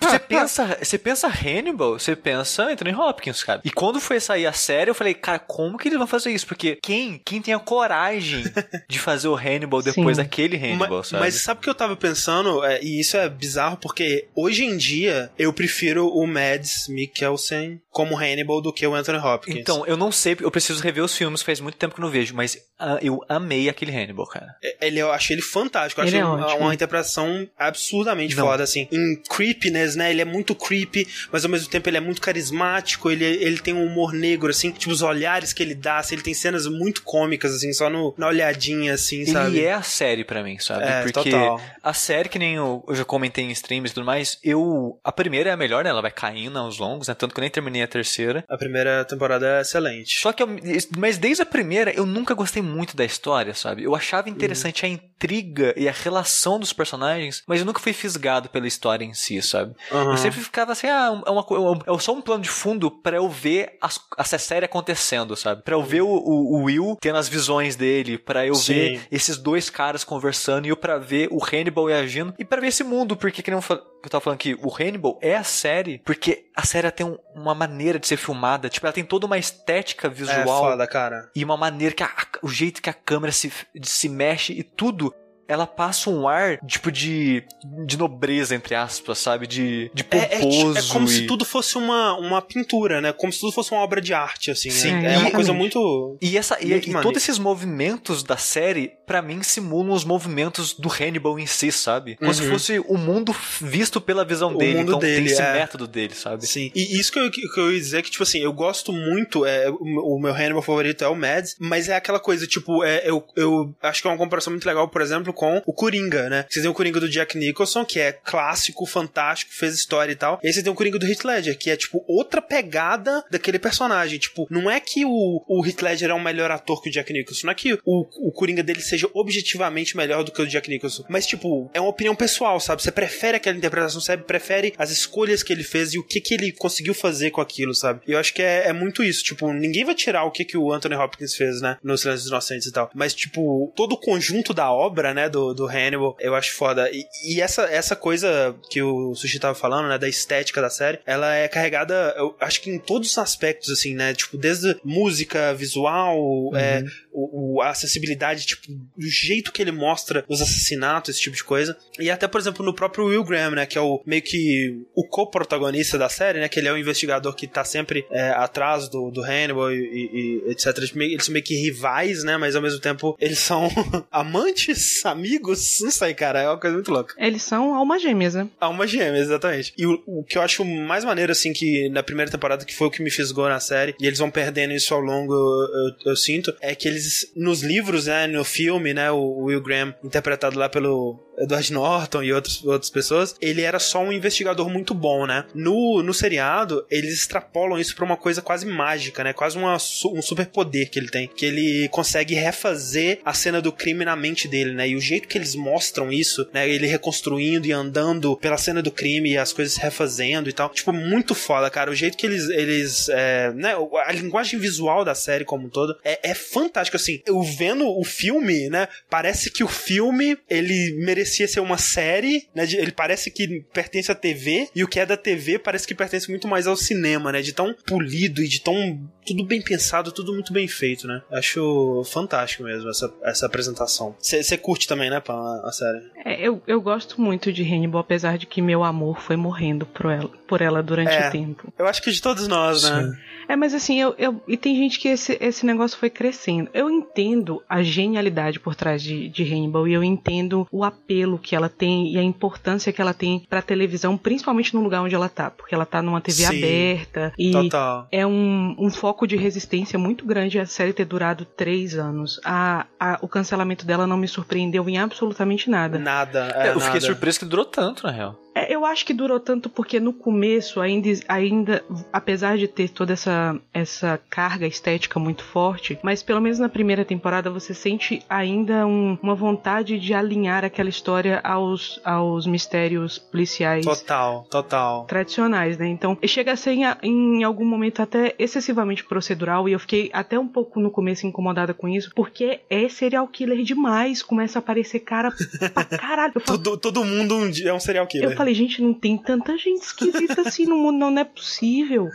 você pensa, você pensa Hannibal, você pensa Anthony Hopkins, cara. E quando foi sair a série, eu falei, cara, como que eles vão fazer isso? Porque quem, quem tem a coragem de fazer o Hannibal depois Sim. daquele Hannibal, mas, sabe? mas sabe o que eu tava pensando? É, e isso é bizarro porque hoje em dia eu prefiro o Mads Mikkelsen como Hannibal do que o Anthony Hopkins. Então, eu não sei, eu preciso rever os filmes, faz muito tempo que eu não vejo, mas ah, eu amei aquele Hannibal, cara. É, Ele, eu achei ele fantástico. Eu Ele achei é uma, uma interpretação absurdamente Não. foda, assim. Em creepiness, né? Ele é muito creepy, mas ao mesmo tempo ele é muito carismático. Ele, ele tem um humor negro, assim. Tipo, os olhares que ele dá, assim, ele tem cenas muito cômicas, assim, só no, na olhadinha, assim, sabe? Ele é a série pra mim, sabe? É, Porque total. a série, que nem eu, eu já comentei em streams e tudo mais, eu. A primeira é a melhor, né? Ela vai caindo aos longos, né? Tanto que eu nem terminei a terceira. A primeira temporada é excelente. Só que eu, mas desde a primeira eu nunca gostei muito da história, sabe? Eu achava Uhum. interessante a intriga e a relação dos personagens, mas eu nunca fui fisgado pela história em si, sabe? Aham. Eu sempre ficava assim, ah, é, uma, co- é só um plano de fundo pra eu ver as, essa série acontecendo, sabe? Pra eu ver o, o- o Will tendo as visões dele, pra eu Sim. ver esses dois caras conversando e eu pra ver o Hannibal agindo e pra ver esse mundo, porque que nem eu, eu tava falando que o Hannibal é a série, porque a série tem um- uma maneira de ser filmada, tipo, ela tem toda uma estética É visual foda, cara. e uma maneira que a- o jeito que a câmera se, se mexe e tudo ela passa um ar tipo de de nobreza entre aspas sabe de, de É, é, pomposo é como e- se tudo fosse uma, uma pintura, né? Como se tudo fosse uma obra de arte, assim. Sim, né? É uma e- coisa muito. e essa e, Muito e maneiro. todos esses movimentos da série pra mim simulam os movimentos do Hannibal em si sabe como se Uhum. fosse o mundo visto pela visão O dele mundo então dele, tem esse é. método dele sabe Sim. E isso que eu, que eu ia dizer é que, tipo assim, eu gosto muito, é, o, o meu Hannibal favorito é o Mads, mas é aquela coisa, tipo, é, eu, eu acho que é uma comparação muito legal, por exemplo, com o Coringa, né? Você tem o Coringa do Jack Nicholson, que é clássico, fantástico, fez história e tal. E aí você tem o Coringa do Heath Ledger, que é, tipo, outra pegada daquele personagem. Tipo, não é que o, o Heath Ledger é um melhor ator que o Jack Nicholson, não é que o, o Coringa dele seja objetivamente melhor do que o Jack Nicholson, mas, tipo, é uma opinião pessoal, sabe? Você prefere aquela interpretação, você prefere as escolhas que ele fez e o que que ele conseguiu fazer com aquilo, sabe? E eu acho que é, é muito isso, tipo, ninguém vai tirar o que que o Anthony Hopkins fez, né? No Silêncio dos Inocentes e tal. Mas, tipo, todo o conjunto da obra, né? Do, do Hannibal, eu acho foda. E, e, essa, essa coisa que o Sushi tava falando, né, da estética da série, ela é carregada, eu acho que em todos os aspectos, assim, né, tipo, desde música, visual, uhum. é, o, o, a acessibilidade, tipo, o jeito que ele mostra os assassinatos, esse tipo de coisa. E até, por exemplo, no próprio Will Graham, né, que é o meio que o co-protagonista da série, né, que ele é o investigador que tá sempre é, atrás do, do Hannibal e, e, e etc. Eles são meio que rivais, né, mas ao mesmo tempo eles são amantes, amigos, não sei, cara, é uma coisa muito louca. Eles são almas gêmeas, né? Almas gêmeas, exatamente. E o, o que eu acho mais maneiro, assim, que na primeira temporada, que foi o que me fisgou na série, e eles vão perdendo isso ao longo, eu, eu, eu sinto, é que eles, nos livros, né, no filme, né, o Will Graham, interpretado lá pelo Edward Norton e outros, outras pessoas, ele era só um investigador muito bom, né? No, no seriado, eles extrapolam isso pra uma coisa quase mágica, né? Quase uma, um superpoder que ele tem. Que ele consegue refazer a cena do crime na mente dele, né? E o jeito que eles mostram isso, né? Ele reconstruindo e andando pela cena do crime e as coisas refazendo e tal. Tipo, muito foda, cara. O jeito que eles, eles é, né? A linguagem visual da série como um todo é, é fantástico, assim. Eu vendo o filme, né? Parece que o filme, ele merece parecia ser uma série, né? De, ele parece que pertence à TV, e o que é da TV parece que pertence muito mais ao cinema, né? De tão polido e de tão. Tudo bem pensado, tudo muito bem feito, né? Acho fantástico mesmo essa, essa apresentação. Você curte também, né, Pam, a série? É, eu, eu gosto muito de Hannibal, apesar de que meu amor foi morrendo por ela, por ela durante é, o tempo. Eu acho que de todos nós, né? Sim. É, mas assim, eu, eu, e tem gente que esse, esse negócio foi crescendo. Eu entendo a genialidade por trás de, de Hannibal e eu entendo o apelo que ela tem e a importância que ela tem pra televisão, principalmente no lugar onde ela tá, porque ela tá numa TV Sim, aberta e total. é um, um foco de resistência muito grande a série ter durado três anos. A, a, o cancelamento dela não me surpreendeu em absolutamente nada. Nada. É, eu nada. fiquei surpreso que durou tanto, na real. É, eu acho que durou tanto porque no começo, ainda, ainda apesar de ter toda essa, essa carga estética muito forte, mas pelo menos na primeira temporada você sente ainda um, uma vontade de alinhar aquela história aos, aos mistérios policiais. Total, total. Tradicionais, né? Então chega a ser em, em algum momento até excessivamente procedural e eu fiquei até um pouco no começo incomodada com isso, porque é serial killer demais, começa a aparecer cara pra caralho. Falo, todo, todo mundo é um serial killer falei, gente, não tem tanta gente esquisita assim no mundo, não, não é possível.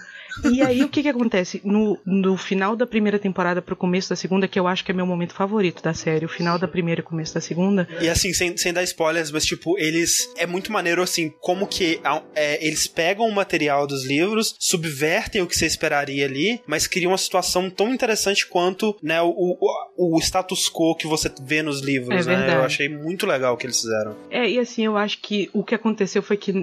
E aí o que que acontece? No, no final da primeira temporada pro começo da segunda, que eu acho que é meu momento favorito da série, o final da primeira e o começo da segunda. E assim, sem, sem dar spoilers, mas tipo, eles. É muito maneiro assim, como que é, eles pegam o material dos livros, subvertem o que você esperaria ali, mas criam uma situação tão interessante quanto, né, o, o, o status quo que você vê nos livros, é né? Eu achei muito legal o que eles fizeram. É, e assim, eu acho que o que aconteceu foi que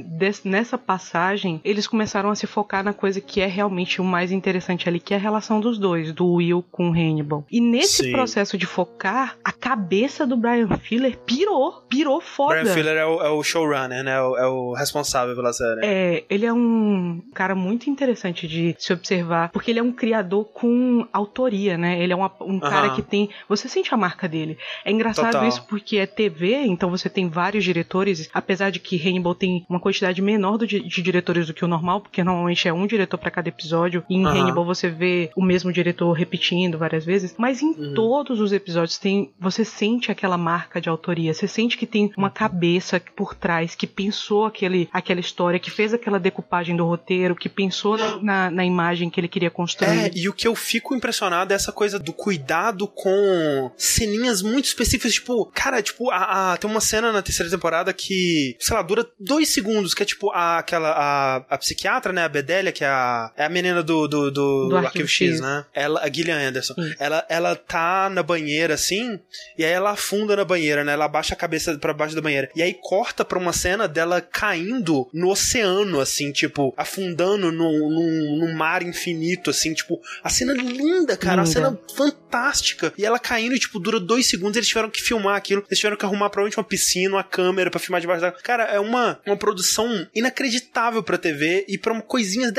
nessa passagem, eles começaram a se focar na coisa que é realmente realmente o mais interessante ali, que é a relação dos dois, do Will com o Hannibal. E nesse Sim. processo de focar, a cabeça do Brian Filler pirou, pirou foda. Brian Filler é o, é o showrunner, né? É o, é o, responsável pela série. É, ele é um cara muito interessante de se observar, porque ele é um criador com autoria, né? Ele é uma, um cara que tem. Você sente a marca dele. É engraçado Total. isso porque é TV, então você tem vários diretores, apesar de que Hannibal tem uma quantidade menor de, de diretores do que o normal, porque normalmente é um diretor para cada episódio. E em uhum. Hannibal você vê o mesmo diretor repetindo várias vezes. Mas em uhum. todos os episódios tem. Você sente aquela marca de autoria. Você sente que tem uma cabeça por trás que pensou aquele, aquela história, que fez aquela decupagem do roteiro, que pensou na, na imagem que ele queria construir. É, e o que eu fico impressionado é essa coisa do cuidado com ceninhas muito específicas. Tipo, cara, tipo, a, a tem uma cena na terceira temporada que, sei lá, dura dois segundos, que é tipo a, aquela. A, a psiquiatra, né? A Bedelia, que é a, é a menina do, do, do, do Arquivo X, X, né? Ela, a Gillian Anderson. Ela, ela tá na banheira, assim, e aí ela afunda na banheira, né? Ela abaixa a cabeça para baixo da banheira. E aí corta pra uma cena dela caindo no oceano, assim, tipo, afundando no mar infinito, assim, tipo, a cena linda, cara, linda. a cena fantástica. E ela caindo, tipo, dura dois segundos, eles tiveram que filmar aquilo, eles tiveram que arrumar provavelmente uma piscina, uma câmera para filmar debaixo da. Cara, é uma, uma produção inacreditável pra TV e pra coisinhas,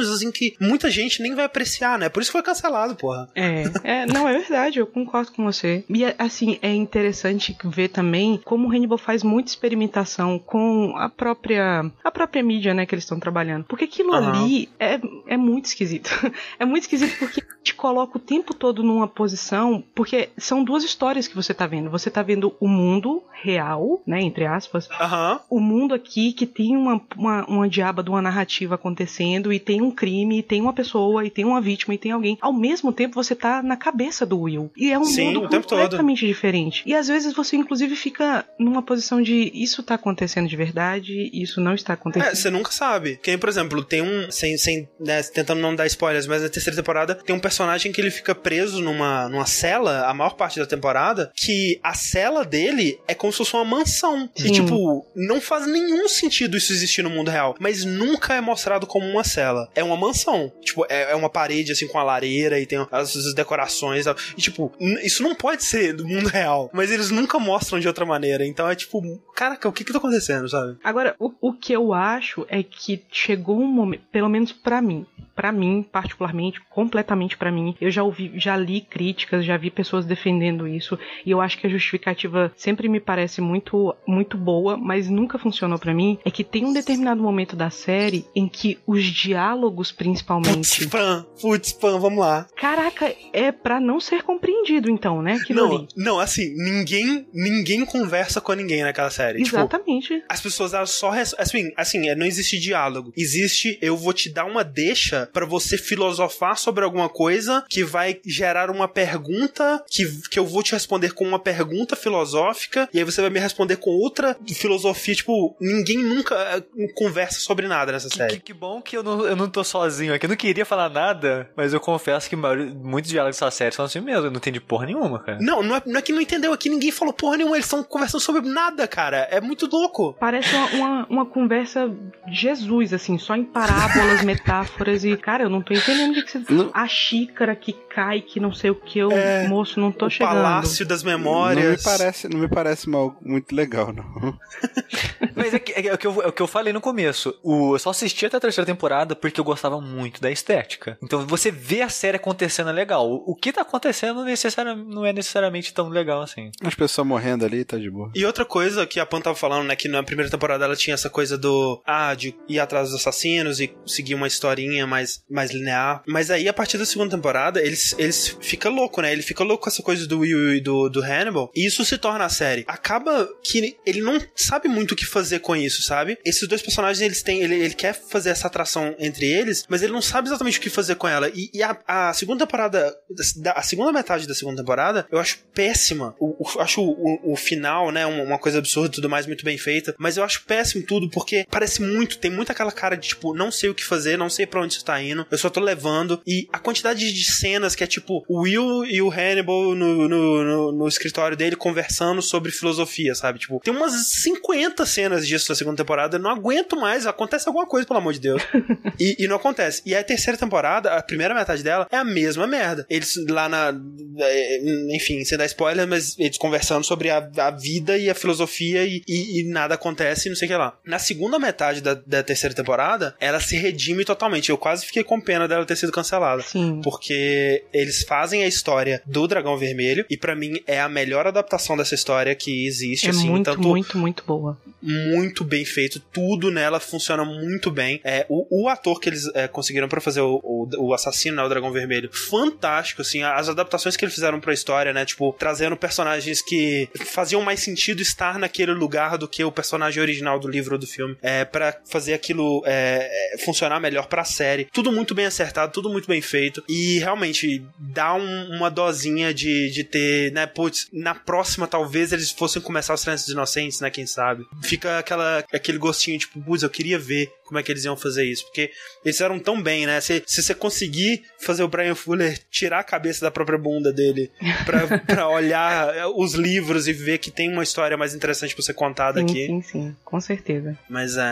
detalhezinhos, assim, que muita gente nem vai apreciar, né? Por isso foi cancelado, porra. É, é não, é verdade, eu concordo com você. E, assim, é interessante ver também como o Hannibal faz muita experimentação com a própria, a própria mídia, né, que eles estão trabalhando. Porque aquilo uhum. ali é, é muito esquisito. é muito esquisito porque te coloca o tempo todo numa posição porque são duas histórias que você tá vendo. Você tá vendo o mundo real, né, entre aspas, Aham. o mundo aqui que tem uma, uma, uma diaba de uma narrativa acontecendo e tem um crime, e tem uma pessoa, e tem uma vítima, e tem alguém. Ao mesmo tempo, você tá na cabeça do Will. E é um Sim, mundo completamente diferente. E às vezes você, inclusive, fica numa posição de isso tá acontecendo de verdade, isso não está É, acontecendo. você nunca sabe. Quem, por exemplo, tem um. Sem, sem né, tentando não dar spoilers, mas na terceira temporada tem um personagem que ele fica preso numa, numa cela a maior parte da temporada. Que a cela dele é como se fosse uma mansão. E, Sim. tipo, não faz nenhum sentido isso existir no mundo real. Mas nunca é mostrado como uma cela. É uma mansão. Tipo, é, é uma parede assim com a lareira e tem as, as decorações e tipo, isso não pode ser do mundo real. Mas eles nunca mostram de outra maneira. Então é tipo, caraca, o que que tá acontecendo, sabe? Agora, o, o que eu acho é que chegou um momento, pelo menos pra mim, pra mim particularmente, completamente pra mim, eu já ouvi, já li críticas, já vi pessoas defendendo isso, e eu acho que a justificativa sempre me parece muito muito boa, mas nunca funcionou pra mim, é que tem um determinado momento da série em que os diálogos Putz, principalmente, pan, putz, pan, vamos lá. caraca, é pra não ser compreendido então, né? Aquilo Não, ali. não, assim, ninguém, ninguém conversa com ninguém naquela série. Tipo, Exatamente. as pessoas elas só assim, assim, é, não existe diálogo. Existe eu vou te dar uma deixa pra você filosofar sobre alguma coisa que vai gerar uma pergunta que, que eu vou te responder com uma pergunta filosófica e aí você vai me responder com outra filosofia, tipo, ninguém nunca eh, conversa sobre nada nessa Que, série. que- que bom que eu não, eu não tô sozinho aqui. Eu não queria falar nada, mas eu confesso que muitos diálogos dessa série são assim mesmo. Eu não entendi porra nenhuma, cara. Não, não é, não é que não entendeu aqui, ninguém falou porra nenhuma, eles estão conversando sobre nada, cara. É muito louco. Parece uma, uma, uma conversa de Jesus, assim, só em parábolas, metáforas e, cara, eu não tô entendendo o que, que você. Não- A xícara que cai, que não sei o que, eu, É, moço, não tô o chegando. Palácio das Não me Memórias. parece, não me parece mal, muito legal, não. Mas é, que- é, o que eu, é o que eu falei no começo. O, eu só assisti até a terceira temporada porque eu gostava muito da estética. Então você vê a série acontecendo é legal. O, o que tá acontecendo necessari- não é necessariamente tão legal assim. As pessoas morrendo ali, tá de boa. E outra coisa que a Pan tava falando, né, que na primeira temporada ela tinha essa coisa do, ah, de ir atrás dos assassinos e seguir uma historinha mais, mais linear. Mas aí, a partir da segunda temporada, eles, eles fica louco, né? Ele fica louco com essa coisa do Will e do, do Hannibal. E isso se torna a série. Acaba que ele não sabe muito o que fazer com isso, sabe? Esses dois personagens, eles têm, ele, ele quer fazer essa atração entre eles, mas ele não sabe exatamente o que fazer com ela. E, e a, a segunda temporada, da- a segunda metade da segunda temporada, eu acho péssima. O, o- acho o, o final, né, uma, coisa absurda e tudo mais, muito bem feita. Mas eu acho péssimo tudo, porque parece muito, tem muito aquela cara de tipo, não sei o que fazer, não sei pra onde isso tá indo, eu só tô levando. E a quantidade de cenas que é tipo, o Will e o Hannibal no, no, no, no escritório dele conversando sobre filosofia, sabe? Tipo, tem umas 50 cenas disso na segunda temporada, eu não aguento mais, acontece alguma coisa, pelo amor de Deus. E, e não acontece. E a terceira temporada, a primeira metade dela, é a mesma merda. Eles lá na. é, Enfim, sem dar spoiler, mas eles conversando sobre a, a vida e a filosofia e, e- e nada acontece e não sei o que lá. Na segunda metade da, da terceira temporada, ela se redime totalmente. Eu quase fiquei com pena dela ter sido cancelada. Sim. Porque eles fazem a história do Dragão Vermelho e pra mim é a melhor adaptação dessa história que existe, É assim, muito, tanto muito, muito boa. muito bem feito, tudo nela funciona muito bem. É, o, o ator que eles é, conseguiram pra fazer o, o, o assassino, né, o Dragão Vermelho, fantástico, assim, as adaptações que eles fizeram pra história, né, tipo, trazendo personagens que faziam mais sentido estar naquele lugar do que o personagem original do livro ou do filme, é, para fazer aquilo é, é, funcionar melhor pra série. Tudo muito bem acertado, tudo muito bem feito, e realmente dá um- uma dosinha de, de ter, né, putz, na próxima talvez eles fossem começar os Trânsito Inocentes, né, quem sabe. Fica aquela, aquele gostinho, tipo, putz, eu queria ver como é que eles iam fazer isso, porque eles fizeram tão bem, né? Se, se você conseguir fazer o Brian Fuller tirar a cabeça da própria bunda dele pra, pra olhar os livros e ver que tem uma história mais interessante pra ser contada Sim, aqui. sim, sim, com certeza. Mas é.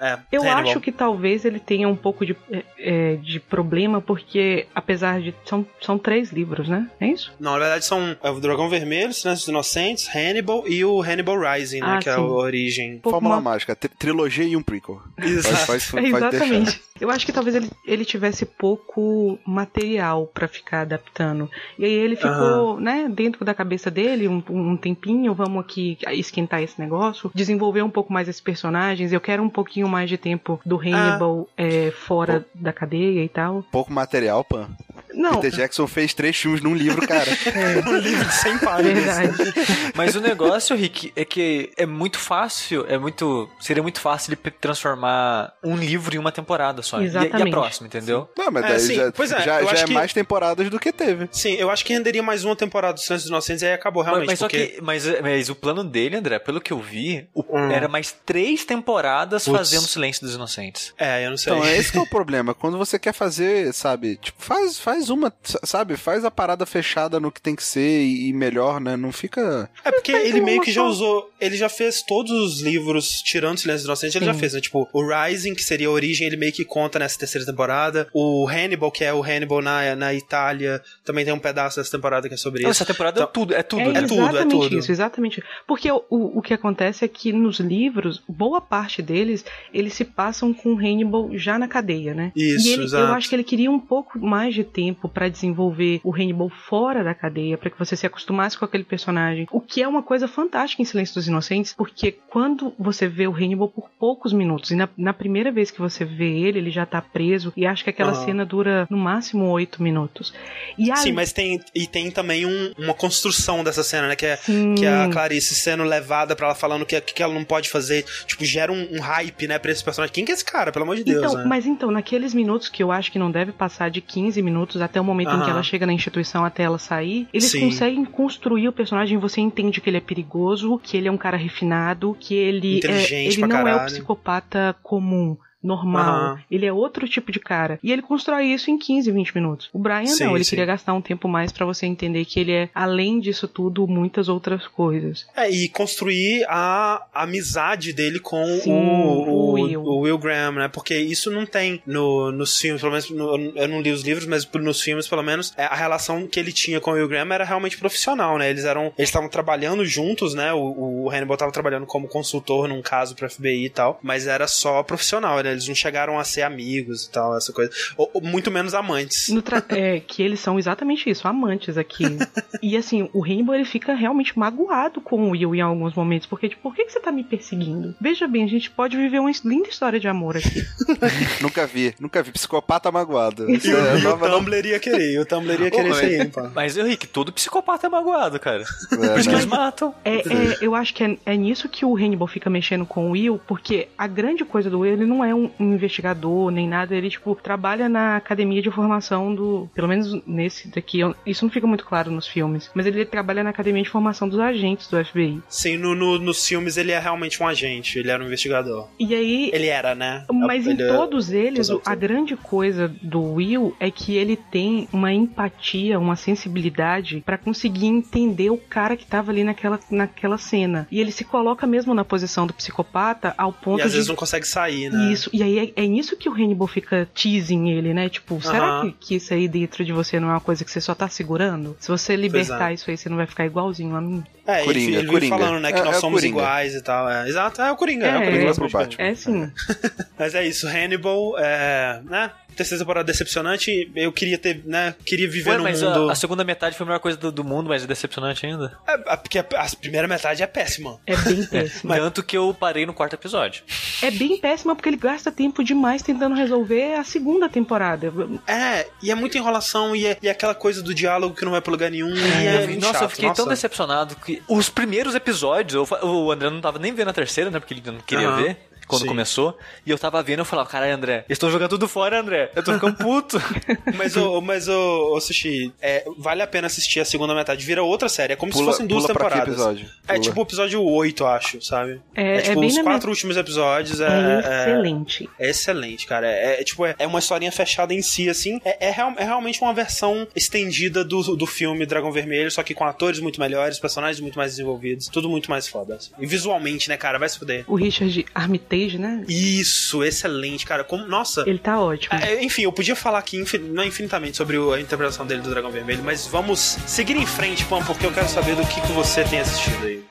é Eu Hannibal. acho que talvez ele tenha um pouco de, é, é, de problema, porque apesar de. São, são três livros, né? É isso? Não, na verdade são é o Dragão Vermelho, Silêncio dos Inocentes, Hannibal e o Hannibal Rising, né? Ah, que é a sim. origem. Fórmula uma- mágica, tri- trilogia e um prequel. Exato. Pode, É, pode exatamente. deixar. Eu acho que talvez ele, ele tivesse pouco material pra ficar adaptando. E aí ele ficou, né, dentro da cabeça dele um, um tempinho, vamos aqui esquentar esse negócio, desenvolver um pouco mais esses personagens. Eu quero um pouquinho mais de tempo do Hannibal é, fora da cadeia e tal. Pouco material, Pan. Não, Peter Jackson fez três filmes num livro, cara. um livro de 100 páginas. verdade. Mas o negócio, Rick, é que é muito fácil, é muito. Seria muito fácil de transformar um livro em uma temporada só. E- E, a Exatamente. próxima, entendeu? Não, mas É, daí sim, já, pois é, já, já é que- mais temporadas do que teve. Sim, eu acho que renderia mais uma temporada do Silêncio dos Inocentes e aí acabou Mas, realmente. mas só porque... que. Mas, mas o plano dele, André, pelo que eu vi, o- Hum. era mais três temporadas Putz. fazendo Silêncio dos Inocentes. É, eu não sei. Então, é esse que é o problema. Quando você quer fazer, sabe, tipo, faz, faz uma, sabe, faz a parada fechada no que tem que ser e, e melhor, né? Não fica. É porque ele meio que já usou. Ele já fez todos os livros, tirando Silêncio dos Inocentes, ele já Sim. fez, né? Tipo, o Rising, que seria a origem, ele meio que conta nessa terceira temporada. O Hannibal, que é o Hannibal na, na Itália, também tem um pedaço dessa temporada que é sobre Não, isso. essa temporada Então- é tudo, é tudo, É, né? tudo, é exatamente tudo. isso, exatamente. Porque o, o, o que acontece é que nos livros, boa parte deles, eles se passam com o Hannibal já na cadeia, né? Isso, e ele, exato. eu acho que ele queria um pouco mais de tempo pra desenvolver o Hannibal fora da cadeia, pra que você se acostumasse com aquele personagem. O que é uma coisa fantástica em Silêncio dos Inocentes, porque quando você vê o Hannibal por poucos minutos, e na, na primeira vez que você vê ele, ele já tá preso, e acho que aquela Aham. cena dura no máximo oito minutos. E aí, Sim, mas tem, e tem também um- uma construção dessa cena, né? Que é, Sim. que é a Clarice sendo levada pra ela falando que, que ela não pode fazer. Tipo, gera um, um hype, né, pra esse personagem. Quem que é esse cara, pelo amor de Deus, Então, né? mas então, naqueles minutos que eu acho que não deve passar de 15 minutos até o momento em que ela chega na instituição até ela sair, eles Sim. conseguem construir o personagem, você entende que ele é perigoso, que ele é um cara refinado, que ele é, ele não é o caralho. psicopata comum. Normal, Aham. ele é outro tipo de cara. E ele constrói isso em 15, 20 minutos. O Brian Sim, não, ele sim. queria gastar um tempo mais pra você entender que ele é, além disso tudo, muitas outras coisas. É, e construir a amizade dele com Sim, o, o o, Will. o Will Graham, né? Porque isso não tem no, nos filmes, pelo menos no- eu não li os livros, mas nos filmes, pelo menos, é, a relação que ele tinha com o Will Graham era realmente profissional, né? Eles eram. Eles estavam trabalhando juntos, né? O, o Hannibal estava trabalhando como consultor num caso pro FBI e tal, mas era só profissional, né? Eles não chegaram a ser amigos e tal, essa coisa. Ou, ou muito menos amantes. No tra- é, que eles são exatamente isso, amantes aqui. e assim, o Rainbow ele fica realmente magoado com o Will em alguns momentos, porque tipo, por que, que você tá me perseguindo? Veja bem, a gente pode viver uma linda história de amor aqui. nunca vi, nunca vi. Psicopata magoado. E Isso o, é e o. Tumblr ia querer, o Tumblr ia querer mas- isso aí, pá. Mas, Henrique, todo psicopata é magoado, cara. Por É, isso que né? eles matam. É, é, eu acho que é, é nisso que o Hannibal fica mexendo com o Will, porque a grande coisa do Will, ele não é um, um investigador nem nada, ele, tipo, trabalha na academia de formação do. Pelo menos nesse daqui, isso não fica muito claro nos filmes, mas ele trabalha na academia de formação dos agentes do FBI. Sim, no, no- nos filmes ele é realmente um agente, ele era um investigador. E aí, Ele era, né? Mas em Ele- todos eles, todos o- a eles. grande coisa do Will é que ele tem uma empatia, uma sensibilidade pra conseguir entender o cara que tava ali naquela, naquela cena. E ele se coloca mesmo na posição do psicopata ao ponto E às de. vezes não consegue sair, né? Isso, e aí é, é nisso que o Hannibal fica teasing ele, né? Tipo, será que, que isso aí dentro de você não é uma coisa que você só tá segurando? Se você libertar é. isso aí, você não vai ficar igualzinho a mim? É, Coringa, ele, ele Coringa. falando, né, que É- nós é somos Coringa. iguais e tal. É, exato, é o Coringa, é, É, o Coringa. é pro Batman. É sim. Mas é isso, Hannibal, é, né? Terceira temporada decepcionante, eu queria ter, né? Queria viver Ué, num mas a- mundo. a, segunda metade foi a melhor coisa do, do mundo, mas é decepcionante ainda. É, é, porque a, a primeira metade é péssima. É bem péssima. Tanto que eu parei no quarto episódio. É bem péssima porque ele gasta tempo demais tentando resolver a segunda temporada. É, e é muita enrolação, e é, e é aquela coisa do diálogo que não vai pra lugar nenhum. e é muito nossa, chato, eu fiquei tão nossa. decepcionado que os primeiros episódios, eu o André não tava nem vendo a terceira, né? Porque ele não queria Aham. ver. Quando Sim. começou, e eu tava vendo, eu falava, caralho, André, eles estão jogando tudo fora, André. Eu tô ficando puto. Mas, o, mas o, o Sushi, é, vale a pena assistir a segunda metade. Vira outra série. É como Pula, se fossem duas temporadas. episódio? É tipo o episódio 8, acho, sabe? É- é tipo bem os na quatro minha- últimos episódios. É, É, é- excelente. É excelente, cara. É, é, tipo, é, é uma historinha fechada em si, assim. É, é, real- é realmente uma versão estendida do, do filme Dragão Vermelho, só que com atores muito melhores, personagens muito mais desenvolvidos, tudo muito mais foda. assim. E visualmente, né, cara? Vai se fuder. O Richard Armitage, né? Isso, excelente, cara. Como, nossa. Ele tá ótimo. É, enfim, eu podia falar aqui infin- não infinitamente sobre a interpretação dele do Dragão Vermelho, mas vamos seguir em frente, Pam, porque eu quero saber do que, que você tem assistido aí.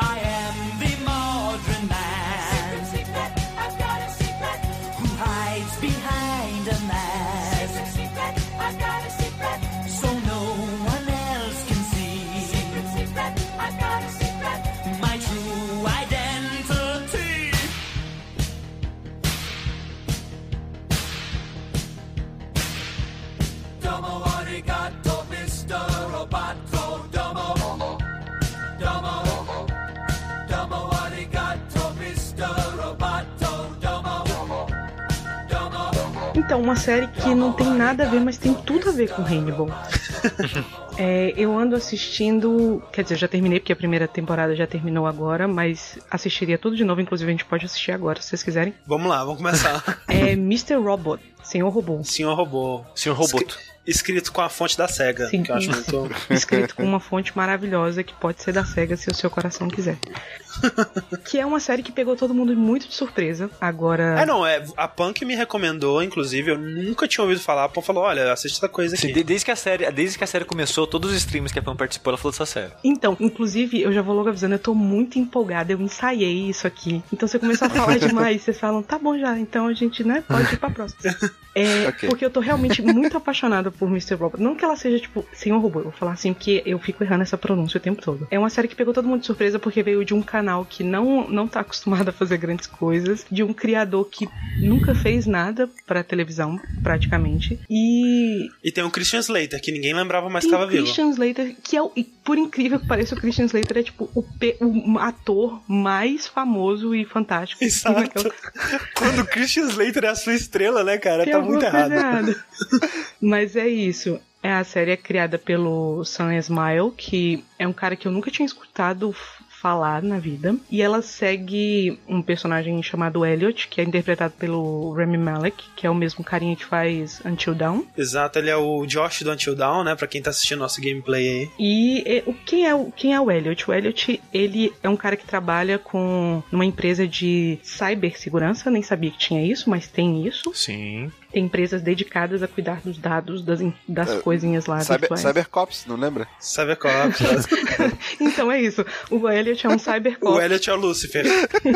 I am the Então, uma série que não tem nada a ver, mas tem tudo a ver com Hannibal. É, eu ando assistindo. Quer dizer, já terminei, porque a primeira temporada já terminou agora, mas assistiria tudo de novo. Inclusive, a gente pode assistir agora, se vocês quiserem. Vamos lá, vamos começar. É Mr. Robot, Senhor Robô. Senhor Robô. Senhor Roboto. Escrito com a fonte da SEGA, Sim. que eu acho muito. Escrito com uma fonte maravilhosa que pode ser da SEGA se o seu coração quiser. que é uma série que pegou todo mundo muito de surpresa. Agora. É, não, é, a Punk me recomendou, inclusive, eu nunca tinha ouvido falar. A Punk falou: olha, assiste essa coisa aqui. Sim, de- desde, que a série, desde que a série começou, todos os streams que a Pam participou, ela falou dessa série. Então, inclusive, eu já vou logo avisando, eu tô muito empolgada, eu ensaiei isso aqui. Então, se eu começar a falar demais, vocês falam, tá bom já, então a gente, né, pode ir pra próxima. É, Ok. porque eu tô realmente muito apaixonada por Mr. Robot. Não que ela seja, tipo, senhor robô, eu vou falar assim, porque eu fico errando essa pronúncia o tempo todo. É uma série que pegou todo mundo de surpresa porque veio de um canal que não, não tá acostumado a fazer grandes coisas, de um criador que nunca fez nada pra televisão, praticamente. E E tem o Christian Slater, que ninguém lembrava mais que tava o vivo. Christian Slater, que é o, e por incrível que pareça, o Christian Slater é tipo o, pe- o ator mais famoso e fantástico. Exato. Quando o Christian Slater é a sua estrela, né, cara? Tem tá alguma muito errado. errada. Mas é isso. É a série é criada pelo Sam Esmail, que é um cara que eu nunca tinha escutado falar na vida. E ela segue um personagem chamado Elliot, que é interpretado pelo Remy Malek, que é o mesmo carinha que faz Until Dawn. Exato, ele é o Josh do Until Dawn, né? Pra quem tá assistindo nosso gameplay aí. E é, o quem é o quem é o Elliot? O Elliot, ele é um cara que trabalha com numa empresa de cibersegurança, nem sabia que tinha isso, mas tem isso. Sim. Tem empresas dedicadas a cuidar dos dados das, das É, coisinhas lá Cyber, virtuais. Cybercops, não lembra? Cybercops. Então é isso. O Elliot é um cybercop. o Elliot é o Lucifer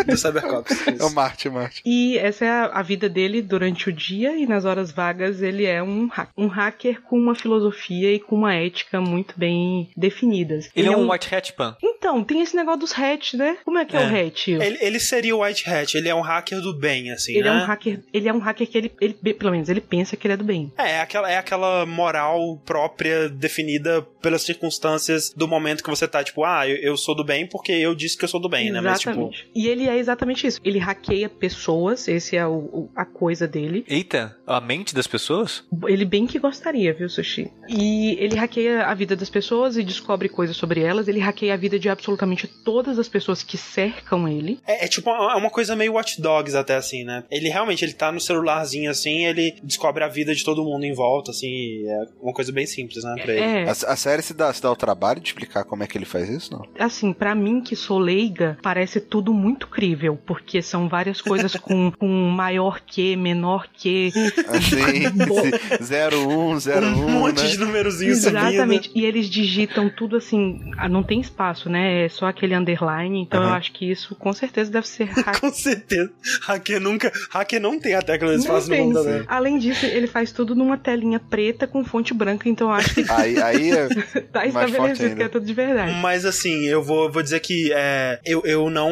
do Cybercops. É o Marte, Marte. E essa é a, a vida dele durante o dia e nas horas vagas ele é um, ha- um hacker com uma filosofia e com uma ética muito bem definidas. Ele, é um White Hat Pan. Então, tem esse negócio dos hatch, né? Como é que é, É. o hatch? Ele, ele seria o White Hat, ele é um hacker do bem, assim, Ele né? é um hacker, ele é um hacker que ele, ele, pelo menos, ele pensa que ele é do bem. É, é aquela, é aquela moral própria definida pelas circunstâncias do momento que você tá, tipo, ah, eu, eu sou do bem porque eu disse que eu sou do bem, né? Mas, tipo, Exatamente. E ele é exatamente isso. Ele hackeia pessoas, esse é o, o- a coisa dele. Eita, a mente das pessoas? Ele bem que gostaria, viu, Sushi? E ele hackeia a vida das pessoas e descobre coisas sobre elas. Ele hackeia a vida de absolutamente todas as pessoas que cercam ele. É, é tipo uma, é uma coisa meio Watch Dogs até assim, né? Ele realmente ele tá no celularzinho assim, ele descobre a vida de todo mundo em volta, assim, é uma coisa bem simples, né, pra ele. É, A, a série se dá, se dá o trabalho de explicar como é que ele faz isso, não? assim, pra mim que sou leiga, parece tudo muito crível, porque são várias coisas com, com maior que, menor que. Assim, 01, 01, um monte né? de númerozinho subindo. Exatamente. E eles digitam tudo assim, ah, não tem espaço, né? É só aquele underline. Então eu Aham. acho que isso com certeza deve ser hack. Com certeza. Hacker nunca. Hacker não tem a tecla de espaço no tem. Além disso, ele faz tudo numa telinha preta com fonte branca, então eu acho que Aí, aí é- tá estabelecido que é tudo de verdade. Mas assim, eu vou, vou dizer que é, eu, eu não.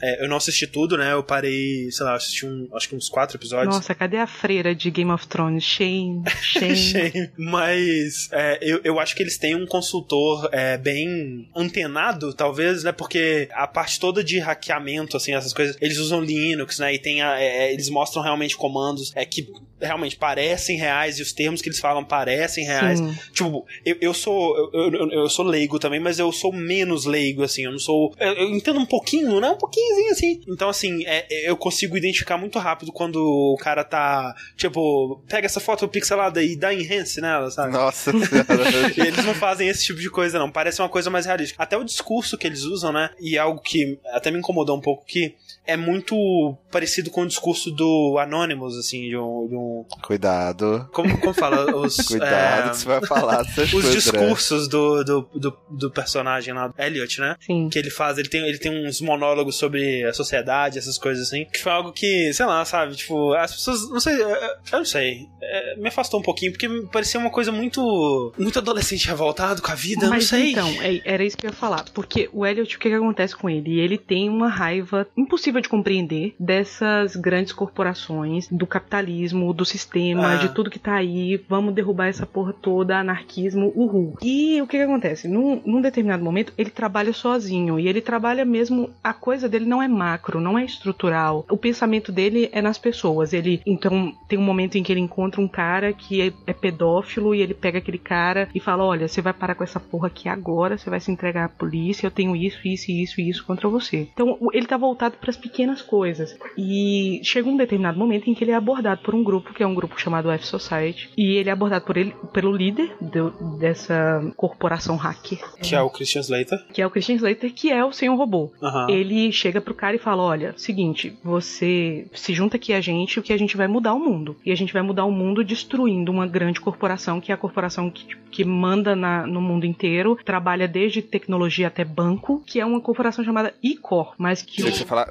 é, eu não assisti tudo, né? Eu parei, sei lá, eu assisti um, acho que uns quatro episódios. Nossa, cadê a freira de Game of Thrones? Shame, shame. Shame. Mas é, eu, eu acho que eles têm um consultor é, bem antenado, talvez, né? Porque a parte toda de hackeamento, assim, essas coisas, eles usam Linux, né? E tem a- é, eles mostram realmente comandos é, que realmente parecem reais e os termos que eles falam parecem reais. Sim. Tipo, eu, eu sou eu, eu, eu sou leigo também, mas eu sou menos leigo, assim. Eu não sou. Eu, eu entendo um pouquinho, né? Um pouquinhozinho assim. Então, assim, é, eu consigo identificar muito rápido quando o cara tá. Tipo, pega essa foto pixelada e dá enhance nela, sabe? Nossa senhora. E eles não fazem esse tipo de coisa, não. Parece uma coisa mais realística. Até o discurso que eles usam, né? E é algo que até me incomodou um pouco, que é muito parecido com o discurso do Anonymous, assim, de um. De um- Cuidado. como, como fala? Os, Cuidado é, que você vai falar dessas os coisas. né? discursos do, do, do, do personagem lá, Elliot, né? Sim. Que ele faz, ele tem, ele tem uns monólogos sobre a sociedade, essas coisas assim. Que foi algo que, sei lá, sabe? Tipo, as pessoas. Não sei, eu eu não sei. é, me afastou um pouquinho, porque me parecia uma coisa muito. muito adolescente revoltado com a vida, Mas não sei. então, é- era isso que eu ia falar. Porque o Elliot, o que, que acontece com ele? Ele tem uma raiva impossível de compreender dessas grandes corporações, do capitalismo, do sistema, Ah. de tudo que tá aí. Vamos derrubar essa porra toda, anarquismo, uhul. E o que, que acontece? Num, num determinado momento, ele trabalha sozinho. E ele trabalha mesmo. A coisa dele não é macro, não é estrutural. O pensamento dele é nas pessoas. Ele, então, tem um momento em que ele encontra um cara que é, é pedófilo e ele pega aquele cara e fala: Olha, você vai parar com essa porra aqui agora, você vai se entregar à polícia, eu tenho isso, isso, isso e isso contra você. Então, ele tá voltado para as pequenas coisas. E chega um determinado momento em que ele é abordado por um grupo, que é um grupo chamado F Society, e ele é abordado por ele, pelo líder do- dessa corporação hacker, Que é o Christian Slater. que é o Christian Slater, que é o Senhor Robô. Aham. Ele chega pro cara e fala: Olha, seguinte, você se junta aqui a gente, o que a gente vai mudar o mundo. E a gente vai mudar o mundo destruindo uma grande corporação, que é a corporação que, que manda na- no mundo inteiro, trabalha desde tecnologia até banco, que é uma corporação chamada Icor, mas que. O- você falar,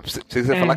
É. falar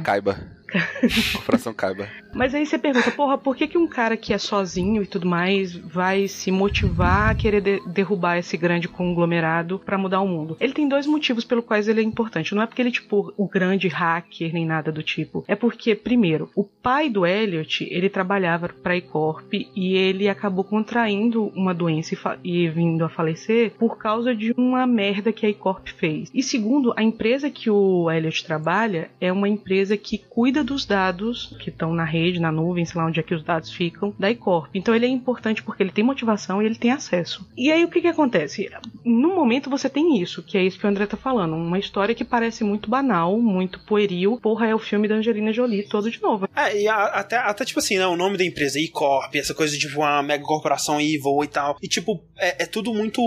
Kaiba. Corporação Kaiba. Mas aí você pergunta, porra, por que, que um cara que é sozinho e tudo mais vai se motivar a querer de- derrubar esse grande conglomerado pra mudar o mundo? Ele tem dois motivos pelo quais ele é importante. Não é porque ele, tipo, o grande hacker nem nada do tipo. É porque, primeiro, o pai do Elliot, ele trabalhava pra Icorp e ele acabou contraindo uma doença e, e vindo a falecer por causa de uma merda que a Icorp fez. E segundo, a empresa que o Elliot trabalha é uma empresa que cuida dos dados que estão na rede, na nuvem, sei lá onde é que os dados ficam, da Icorp. Então ele é importante porque ele tem motivação e ele tem acesso. E aí o que que acontece? No momento você tem isso, que é isso que o André tá falando. Uma história que parece muito banal, muito pueril. Porra, é o filme da Angelina Jolie todo de novo. É, e a- até, até tipo assim, né? O nome da empresa, E-Corp, essa coisa de uma mega corporação evil e tal. E tipo, é, é tudo muito.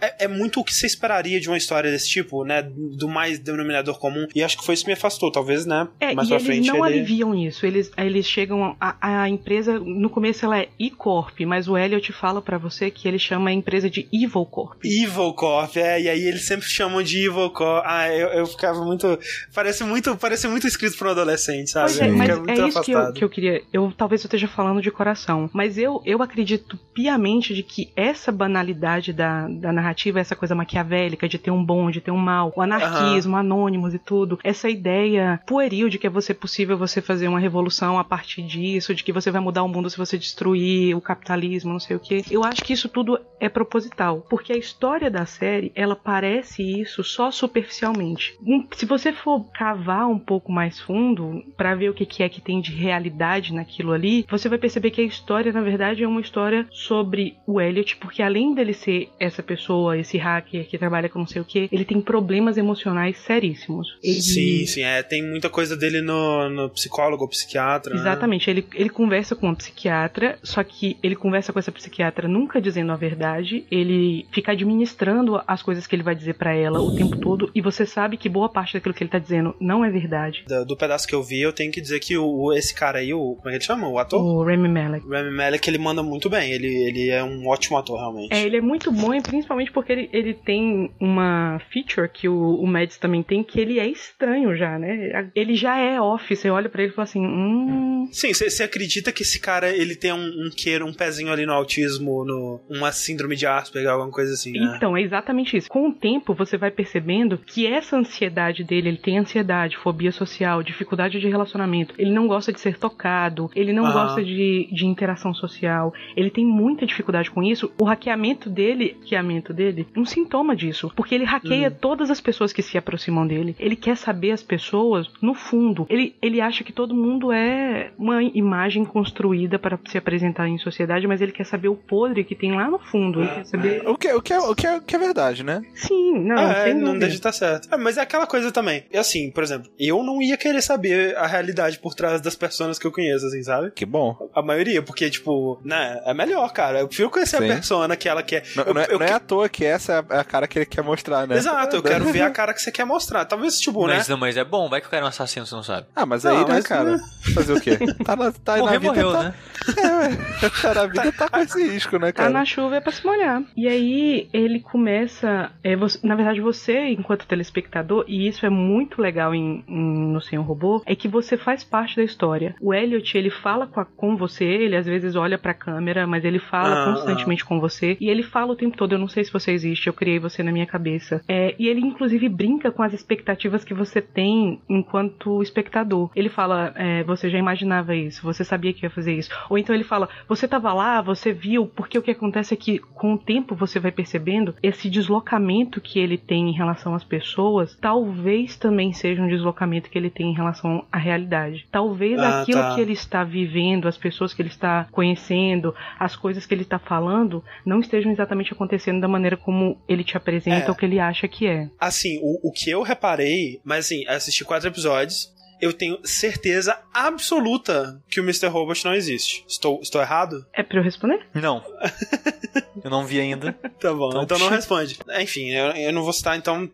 É, é muito o que você esperaria de uma história desse tipo, né? Do mais denominador comum. E acho que foi isso que me afastou, talvez, né? É, mais e pra eles frente. não ele... aliviam isso. Eles, eles chegam. A, a empresa, no começo, ela é E-Corp, mas o Elliot fala pra você que ele chama a empresa de Evil Corp. Evil Corp, é, e aí eles sempre chamam de Evil Corp. Ah, eu, eu ficava muito. Parece muito. Parece muito escrito pra um adolescente, sabe? É, mas é isso que eu, que eu queria. Eu talvez eu esteja falando de coração, mas eu, eu acredito piamente de que essa banalidade da, da narrativa, essa coisa maquiavélica de ter um bom, de ter um mal, o anarquismo, anônimos e tudo, essa ideia pueril de que é você possível você fazer uma revolução a partir disso, de que você vai mudar o mundo se você destruir o capitalismo, não sei o que. Eu acho que isso tudo é proposital, porque a história da série ela parece isso só superficialmente. Se você for cavar um pouco mais fundo pra ver o que que é que tem de realidade naquilo ali, você vai perceber que a história, na verdade, é uma história sobre o Elliot, porque além dele ser essa pessoa, esse hacker que trabalha com não sei o que, ele tem problemas emocionais seríssimos. Ele- Sim, sim, é. Tem muita coisa dele no, no psicólogo ou psiquiatra. né? Exatamente, ele, ele conversa com uma psiquiatra, só que ele conversa com essa psiquiatra nunca dizendo a verdade, ele fica administrando as coisas que ele vai dizer pra ela o tempo todo, e você sabe que boa parte daquilo que ele tá dizendo não é verdade. Do, do pedaço que eu vi, eu tenho que dizer que o, esse cara aí, o, como é que ele chama? O ator? O Rami Malek. O Rami Malek, ele manda muito bem. Ele, ele é um ótimo ator, realmente. É, ele é muito bom, e principalmente porque ele, ele tem uma feature que o, o Mads também tem, que ele é estranho já, né? Ele já é off, você olha pra ele e fala assim, hum... Sim, você acredita que esse cara, ele tem um, um queiro, um pezinho ali no autismo, no uma síndrome de Asperger, alguma coisa assim, né? Então, é exatamente isso. Com o tempo, você vai percebendo que essa ansiedade dele, ele tem ansiedade, fobia social, dificuldade de relacionamento, ele não gosta de ser tocado, ele não Aham. gosta de, de interação social, ele tem muita dificuldade com isso. O hackeamento dele, hackeamento dele, um sintoma disso, porque ele hackeia Hum. todas as pessoas que se aproximam dele. Ele quer saber as pessoas no fundo. Ele, ele acha que todo mundo é uma imagem construída para se apresentar em sociedade, mas ele quer saber o podre que tem lá no fundo. Ele quer saber O que, o que, é, o que, é, o que é verdade, né? Sim, não, é, sem não deixa de estar certo. É, mas é aquela coisa também. E assim, por exemplo, eu não ia querer saber a realidade por trás das pessoas que eu conheço, assim, sabe? Que bom. A maioria, porque, tipo, né, é melhor, cara. Eu prefiro conhecer Sim. a persona que ela quer. Não, eu, não é, eu não é à toa que essa é a- é cara que ele quer mostrar, né? Exato, eu quero ver a cara que você quer mostrar. Talvez, tipo, né? Mas, não, mas é bom, vai que o cara é um assassino, você não sabe. Ah, mas Não, aí, né, mas- cara? Fazer o quê? Tá, na, tá aí Morrer, na vida, morreu, tá, né? Cara, a vida tá com esse risco, né, Tá cara? na chuva é pra se molhar. E aí ele começa. é, você- na verdade, você, enquanto telespectador, e isso é muito legal em, em- no Senhor Robô, é que você faz parte da história. O Elliot, ele fala com, a- com você, ele às vezes olha pra câmera, mas ele fala Ah, constantemente com você. E ele fala o tempo todo: Eu não sei se você existe, eu criei você na minha cabeça. É, e ele, inclusive, brinca com as expectativas que você tem enquanto espectador. Ele fala: é, Você já imaginava isso, você sabia que ia fazer isso. Ou então ele fala: Você tava lá, você viu, porque o que acontece é que com o tempo você vai percebendo esse deslocamento que ele tem em relação às pessoas, talvez também seja um deslocamento que ele tem em relação à realidade. Talvez Ah, aquilo tá. que ele está vivendo, as pessoas que ele está conhecendo, as coisas que ele está falando, não estejam exatamente acontecendo da maneira como ele te apresenta É. ou que ele acha que é. Assim, o, o que eu reparei, mas assim, assisti quatro episódios, eu tenho certeza absoluta que o Mr. Robot não existe. Estou, estou errado? É pra eu responder? Não. Eu não vi ainda. Tá bom, Então, então não responde. Enfim, eu, eu não vou citar então.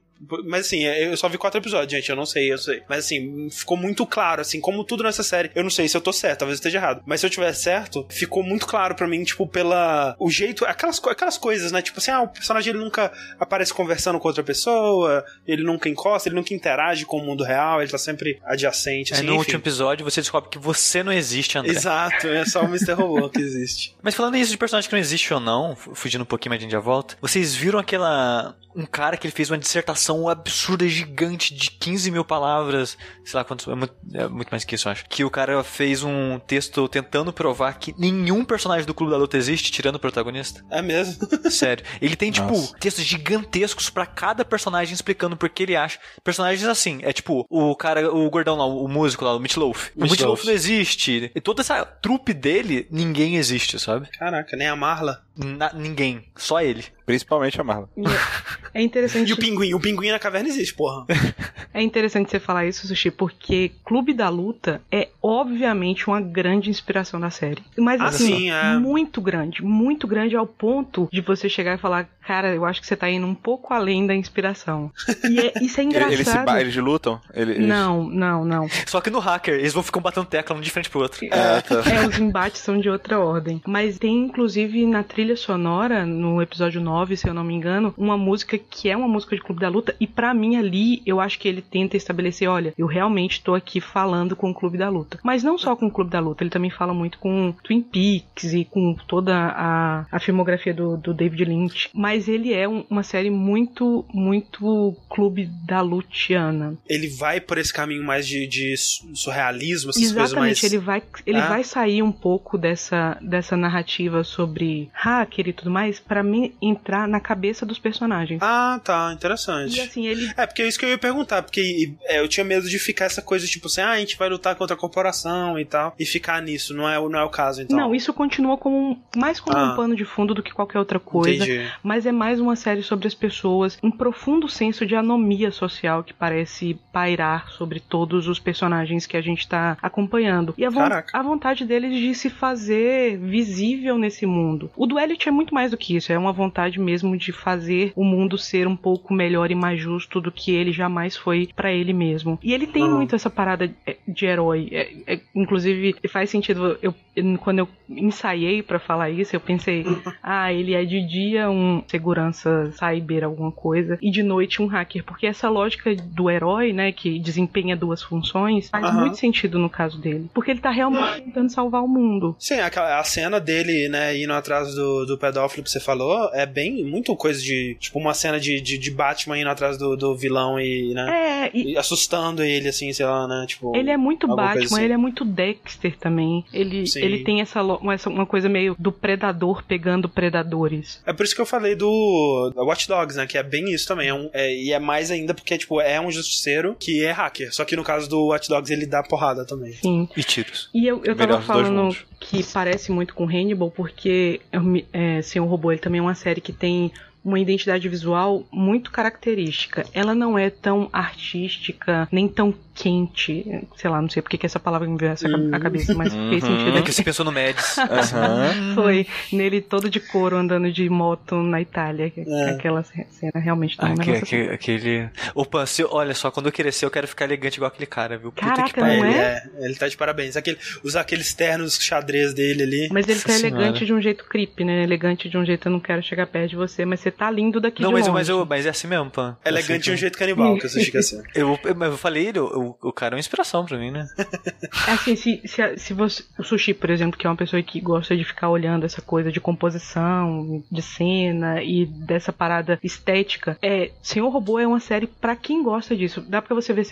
Mas assim, eu só vi quatro episódios, gente. Eu não sei, eu sei. Mas assim, ficou muito claro, assim, como tudo nessa série. Eu não sei se eu tô certo, talvez eu esteja errado. Mas se eu tiver certo, ficou muito claro pra mim, tipo, pela. O jeito. Aquelas, aquelas coisas, né? Tipo assim, ah, o personagem ele nunca aparece conversando com outra pessoa, ele nunca encosta, ele nunca interage com o mundo real, ele tá sempre adjacente, Aí assim. no enfim. último episódio você descobre que você não existe, André. Exato, é só o Mr. Robot que existe. Mas falando isso de personagem que não existe ou não, fu- fugindo um pouquinho, mas a gente já volta. Vocês viram aquela. Um cara que ele fez uma dissertação absurda, gigante, de 15 mil palavras. Sei lá quantos. É muito, é muito mais que isso, eu acho. Que o cara fez um texto tentando provar que nenhum personagem do Clube da Luta existe, tirando o protagonista. É mesmo? Sério. Ele tem, tipo, Nossa. textos gigantescos pra cada personagem explicando por que ele acha. Personagens assim, é tipo, o cara, o gordão lá, o músico lá, o Meat Loaf. O Meat Meat Loaf Loaf. não existe. E toda essa trupe dele, ninguém existe, sabe? Caraca, nem a Marla. Na- ninguém. Só ele. Principalmente a Marla. E é, é interessante. E o pinguim? O pinguim na caverna existe, porra. É interessante você falar isso, Sushi, porque Clube da Luta é obviamente uma grande inspiração da série. Mas Ah, assim, sim, é. muito grande, muito grande ao ponto de você chegar e falar, cara, eu acho que você tá indo um pouco além da inspiração. E é- isso é Ele- Eles, se engraçado. ba- eles lutam? Ele- eles- Não, não, não. Só que no hacker, eles vão ficar batendo tecla um de frente pro outro. É, tá. É, os embates são de outra ordem. Mas tem, inclusive, na trilha sonora, no episódio 9, se eu não me engano, uma música que é uma música de Clube da Luta. E pra mim, ali, eu acho que ele tenta estabelecer: olha, eu realmente tô aqui falando com o Clube da Luta. Mas não só com o Clube da Luta, ele também fala muito com Twin Peaks e com toda a, a filmografia do, do David Lynch. Mas ele é um- uma série muito, muito Clube da Lutiana. Ele vai por esse caminho mais de, de su- surrealismo, essas coisas Exatamente, mais. ele vai ele Ah. vai sair um pouco dessa, dessa narrativa sobre hacker e tudo mais pra mim entrar na cabeça dos personagens. Ah, tá, E interessante. assim, ele É, porque é isso que eu ia perguntar, porque é, eu tinha medo de ficar essa coisa tipo assim, ah, a gente vai lutar contra a corporação e tal, e ficar nisso, não é, o- não é o caso, então. não, isso continua como mais como Ah. um pano de fundo do que qualquer outra coisa. Entendi. Mas é mais uma série sobre as pessoas, um profundo senso de anomia social que parece pairar sobre todos os personagens que a gente tá acompanhando. E a, von- Caraca. a vontade deles de se fazer visível nesse mundo. O do Elliot é muito mais do que isso, é uma vontade mesmo de fazer o mundo ser um pouco melhor e mais justo do que ele jamais foi pra ele mesmo. E ele tem Uhum. muito essa parada é, de herói. É- é- inclusive, faz sentido. Eu, quando eu ensaiei pra falar isso, eu pensei, ah, ele é de dia um segurança cyber, alguma coisa, e de noite um hacker. Porque essa lógica do herói, né, que desempenha duas funções, faz Aham. muito sentido no caso dele. Porque ele tá realmente tentando salvar o mundo. Sim, aquela, a cena dele, né, indo atrás do, do pedófilo que você falou, é bem, muito coisa de, tipo, uma cena de, de, de Batman indo atrás do, do vilão e, né, É, e e assustando ele, assim, sei lá, né, tipo... Ele é muito Batman, assim. ele é muito Dexter também. Ele, Sim. ele tem essa, essa uma coisa meio do predador pegando predadores. É por isso que eu falei do Watch Dogs, né? Que é bem isso também. É um, é- e é mais ainda porque, tipo, é um justiceiro que é hacker. Só que no caso do Watch Dogs ele dá porrada também. Sim. E tiros. E eu, eu tava falando que parece muito com Hannibal, porque eu me- é, Senhor Robô ele também é uma série que tem uma identidade visual muito característica. Ela não é tão artística, nem tão quente. Sei lá, não sei porque que essa palavra me veio essa a cabeça, mas fez sentido É que você pensou no Mads. Aham. Foi nele todo de couro andando de moto na Itália. que- É. Aquela cena realmente tá um Aque- negócio assim. aque- aquele. Opa, se, olha só, quando eu crescer eu quero ficar elegante igual aquele cara, viu? Puta Caraca, que não pariu. ele, é? é, ele tá de parabéns. Aquele, usar aqueles ternos xadrez dele ali. Mas ele tá elegante de um jeito creepy, né? Elegante de um jeito eu não quero chegar perto de você, mas você tá lindo daqui Não, de mas, longe. mas, eu, mas é assim mesmo, pô. Elegante de um jeito canibal, que você fica assim. Eu, eu, mas eu falei, ele, o, o cara é uma inspiração pra mim, né? É assim, se, se, se você. O Sushi, por exemplo, que é uma pessoa que gosta de ficar olhando essa coisa de composição, de cena e dessa parada estética, é. Senhor Robô é uma série pra quem gosta disso. Dá pra você, ver,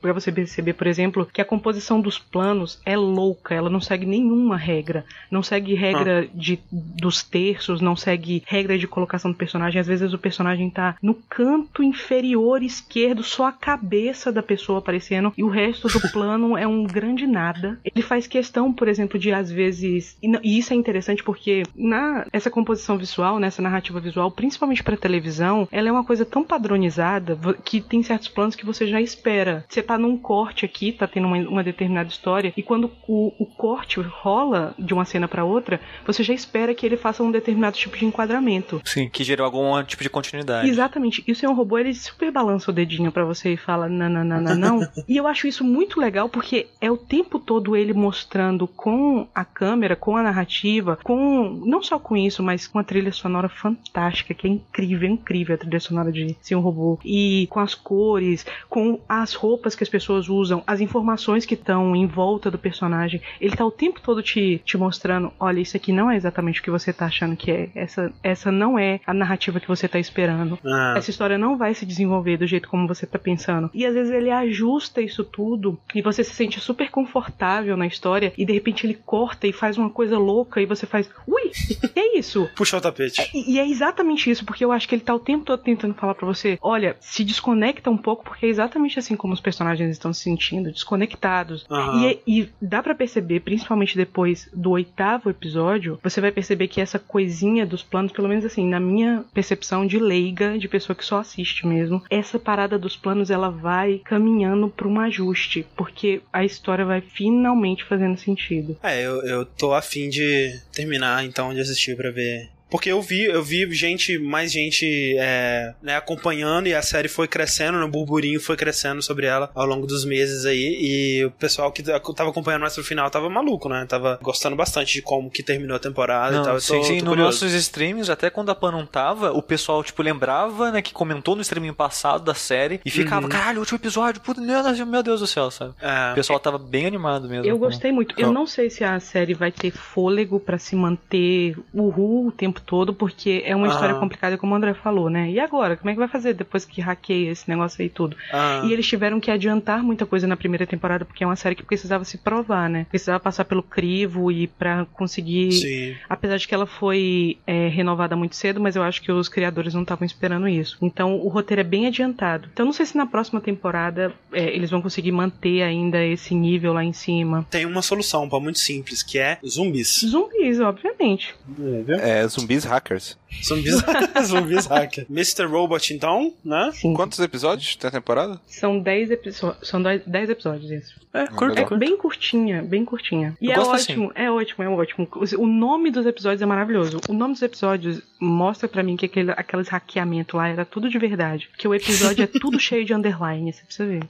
pra você perceber, por exemplo, que a composição dos planos é louca, ela não segue nenhuma regra. Não segue regra de, dos terços, não segue regra de colocação do personagem. Às vezes o personagem tá no canto inferior esquerdo, só a cabeça da pessoa aparecendo e o resto do plano é um grande nada. Ele faz questão, por exemplo, de às vezes. E, isso é interessante porque na essa composição visual, nessa narrativa visual, principalmente pra televisão, ela é uma coisa tão padronizada que tem certos planos que você já espera. Você tá num corte aqui, tá tendo uma, uma determinada história, e quando o, o corte rola de uma cena pra outra, você já espera que ele faça um determinado tipo de enquadramento. Sim. Que gerou algum tipo de continuidade. Exatamente. E o senhor robô, ele super balança o dedinho pra você e fala não, não, não, não, não. e eu acho isso muito legal porque é o tempo todo ele mostrando com a câmera, com a narrativa, com não só com isso, mas com a trilha sonora fantástica, que é incrível, é incrível a trilha sonora de senhor robô. E com as cores, com as roupas que as pessoas usam, as informações que estão em volta do personagem. Ele tá o tempo todo te, te mostrando, olha, isso aqui não é exatamente o que você tá achando que é. Essa, essa não é a narrativa que você tá esperando. Ah, Essa história não vai se desenvolver do jeito como você tá pensando. E às vezes ele ajusta isso tudo e você se sente super confortável na história e de repente ele corta e faz uma coisa louca e você faz, ui, que é isso? puxar o tapete. E, e é exatamente isso, porque eu acho que ele tá o tempo todo tentando falar pra você, olha, se desconecta um pouco, porque é exatamente assim como os personagens estão se sentindo, desconectados. Aham. E, é- e dá pra perceber, principalmente depois do oitavo episódio, você vai perceber que essa coisinha dos planos, pelo menos assim, na minha percepção de leiga, de pessoa que só assiste mesmo, essa parada dos planos ela vai caminhando pra um ajuste, porque a história vai finalmente fazendo sentido. É, eu, eu tô afim de terminar então de assistir pra ver. Porque eu vi, eu vi gente, mais gente é, né, acompanhando e a série foi crescendo, né, o burburinho foi crescendo sobre ela ao longo dos meses aí. E o pessoal que tava acompanhando mais pro final tava maluco, né? Tava gostando bastante de como que terminou a temporada e Não, tal. Eu sim, tô- sim, tô nos nossos streams, até quando a Pan não tava, o pessoal, tipo, lembrava, né, que comentou no streaming passado da série e ficava, Uhum. caralho, último episódio, puta, meu Deus, meu Deus do céu, sabe? É. O pessoal tava bem animado mesmo. Eu gostei muito. Eu Não. sei se a série vai ter fôlego pra se manter uhul o tempo todo, porque é uma história Aham. complicada, como o André falou, né? E agora? Como é que vai fazer depois que hackeia esse negócio aí tudo? Ah, E eles tiveram que adiantar muita coisa na primeira temporada, porque é uma série que precisava se provar, né? Precisava passar pelo crivo e pra conseguir. sim. Apesar de que ela foi é, renovada muito cedo, mas eu acho que os criadores não estavam esperando isso. Então o roteiro é bem adiantado. Então não sei se na próxima temporada é, eles vão conseguir manter ainda esse nível lá em cima. Tem uma solução, pá, muito simples, que é zumbis. Zumbis, obviamente. É, viu? É, zumbis hackers. Zumbis, zumbis hacker. Mr. Robot, então, né? Sim. Quantos episódios tem a temporada? São 10 episódios. São 10 episódios isso. É, curto. É curto. bem curtinha, bem curtinha. E Eu é gosto assim. ótimo, é ótimo, é ótimo. O nome dos episódios é maravilhoso. O nome dos episódios mostra pra mim que aquele, aqueles hackeamentos lá era tudo de verdade. Que o episódio é tudo cheio de underline, você precisa ver.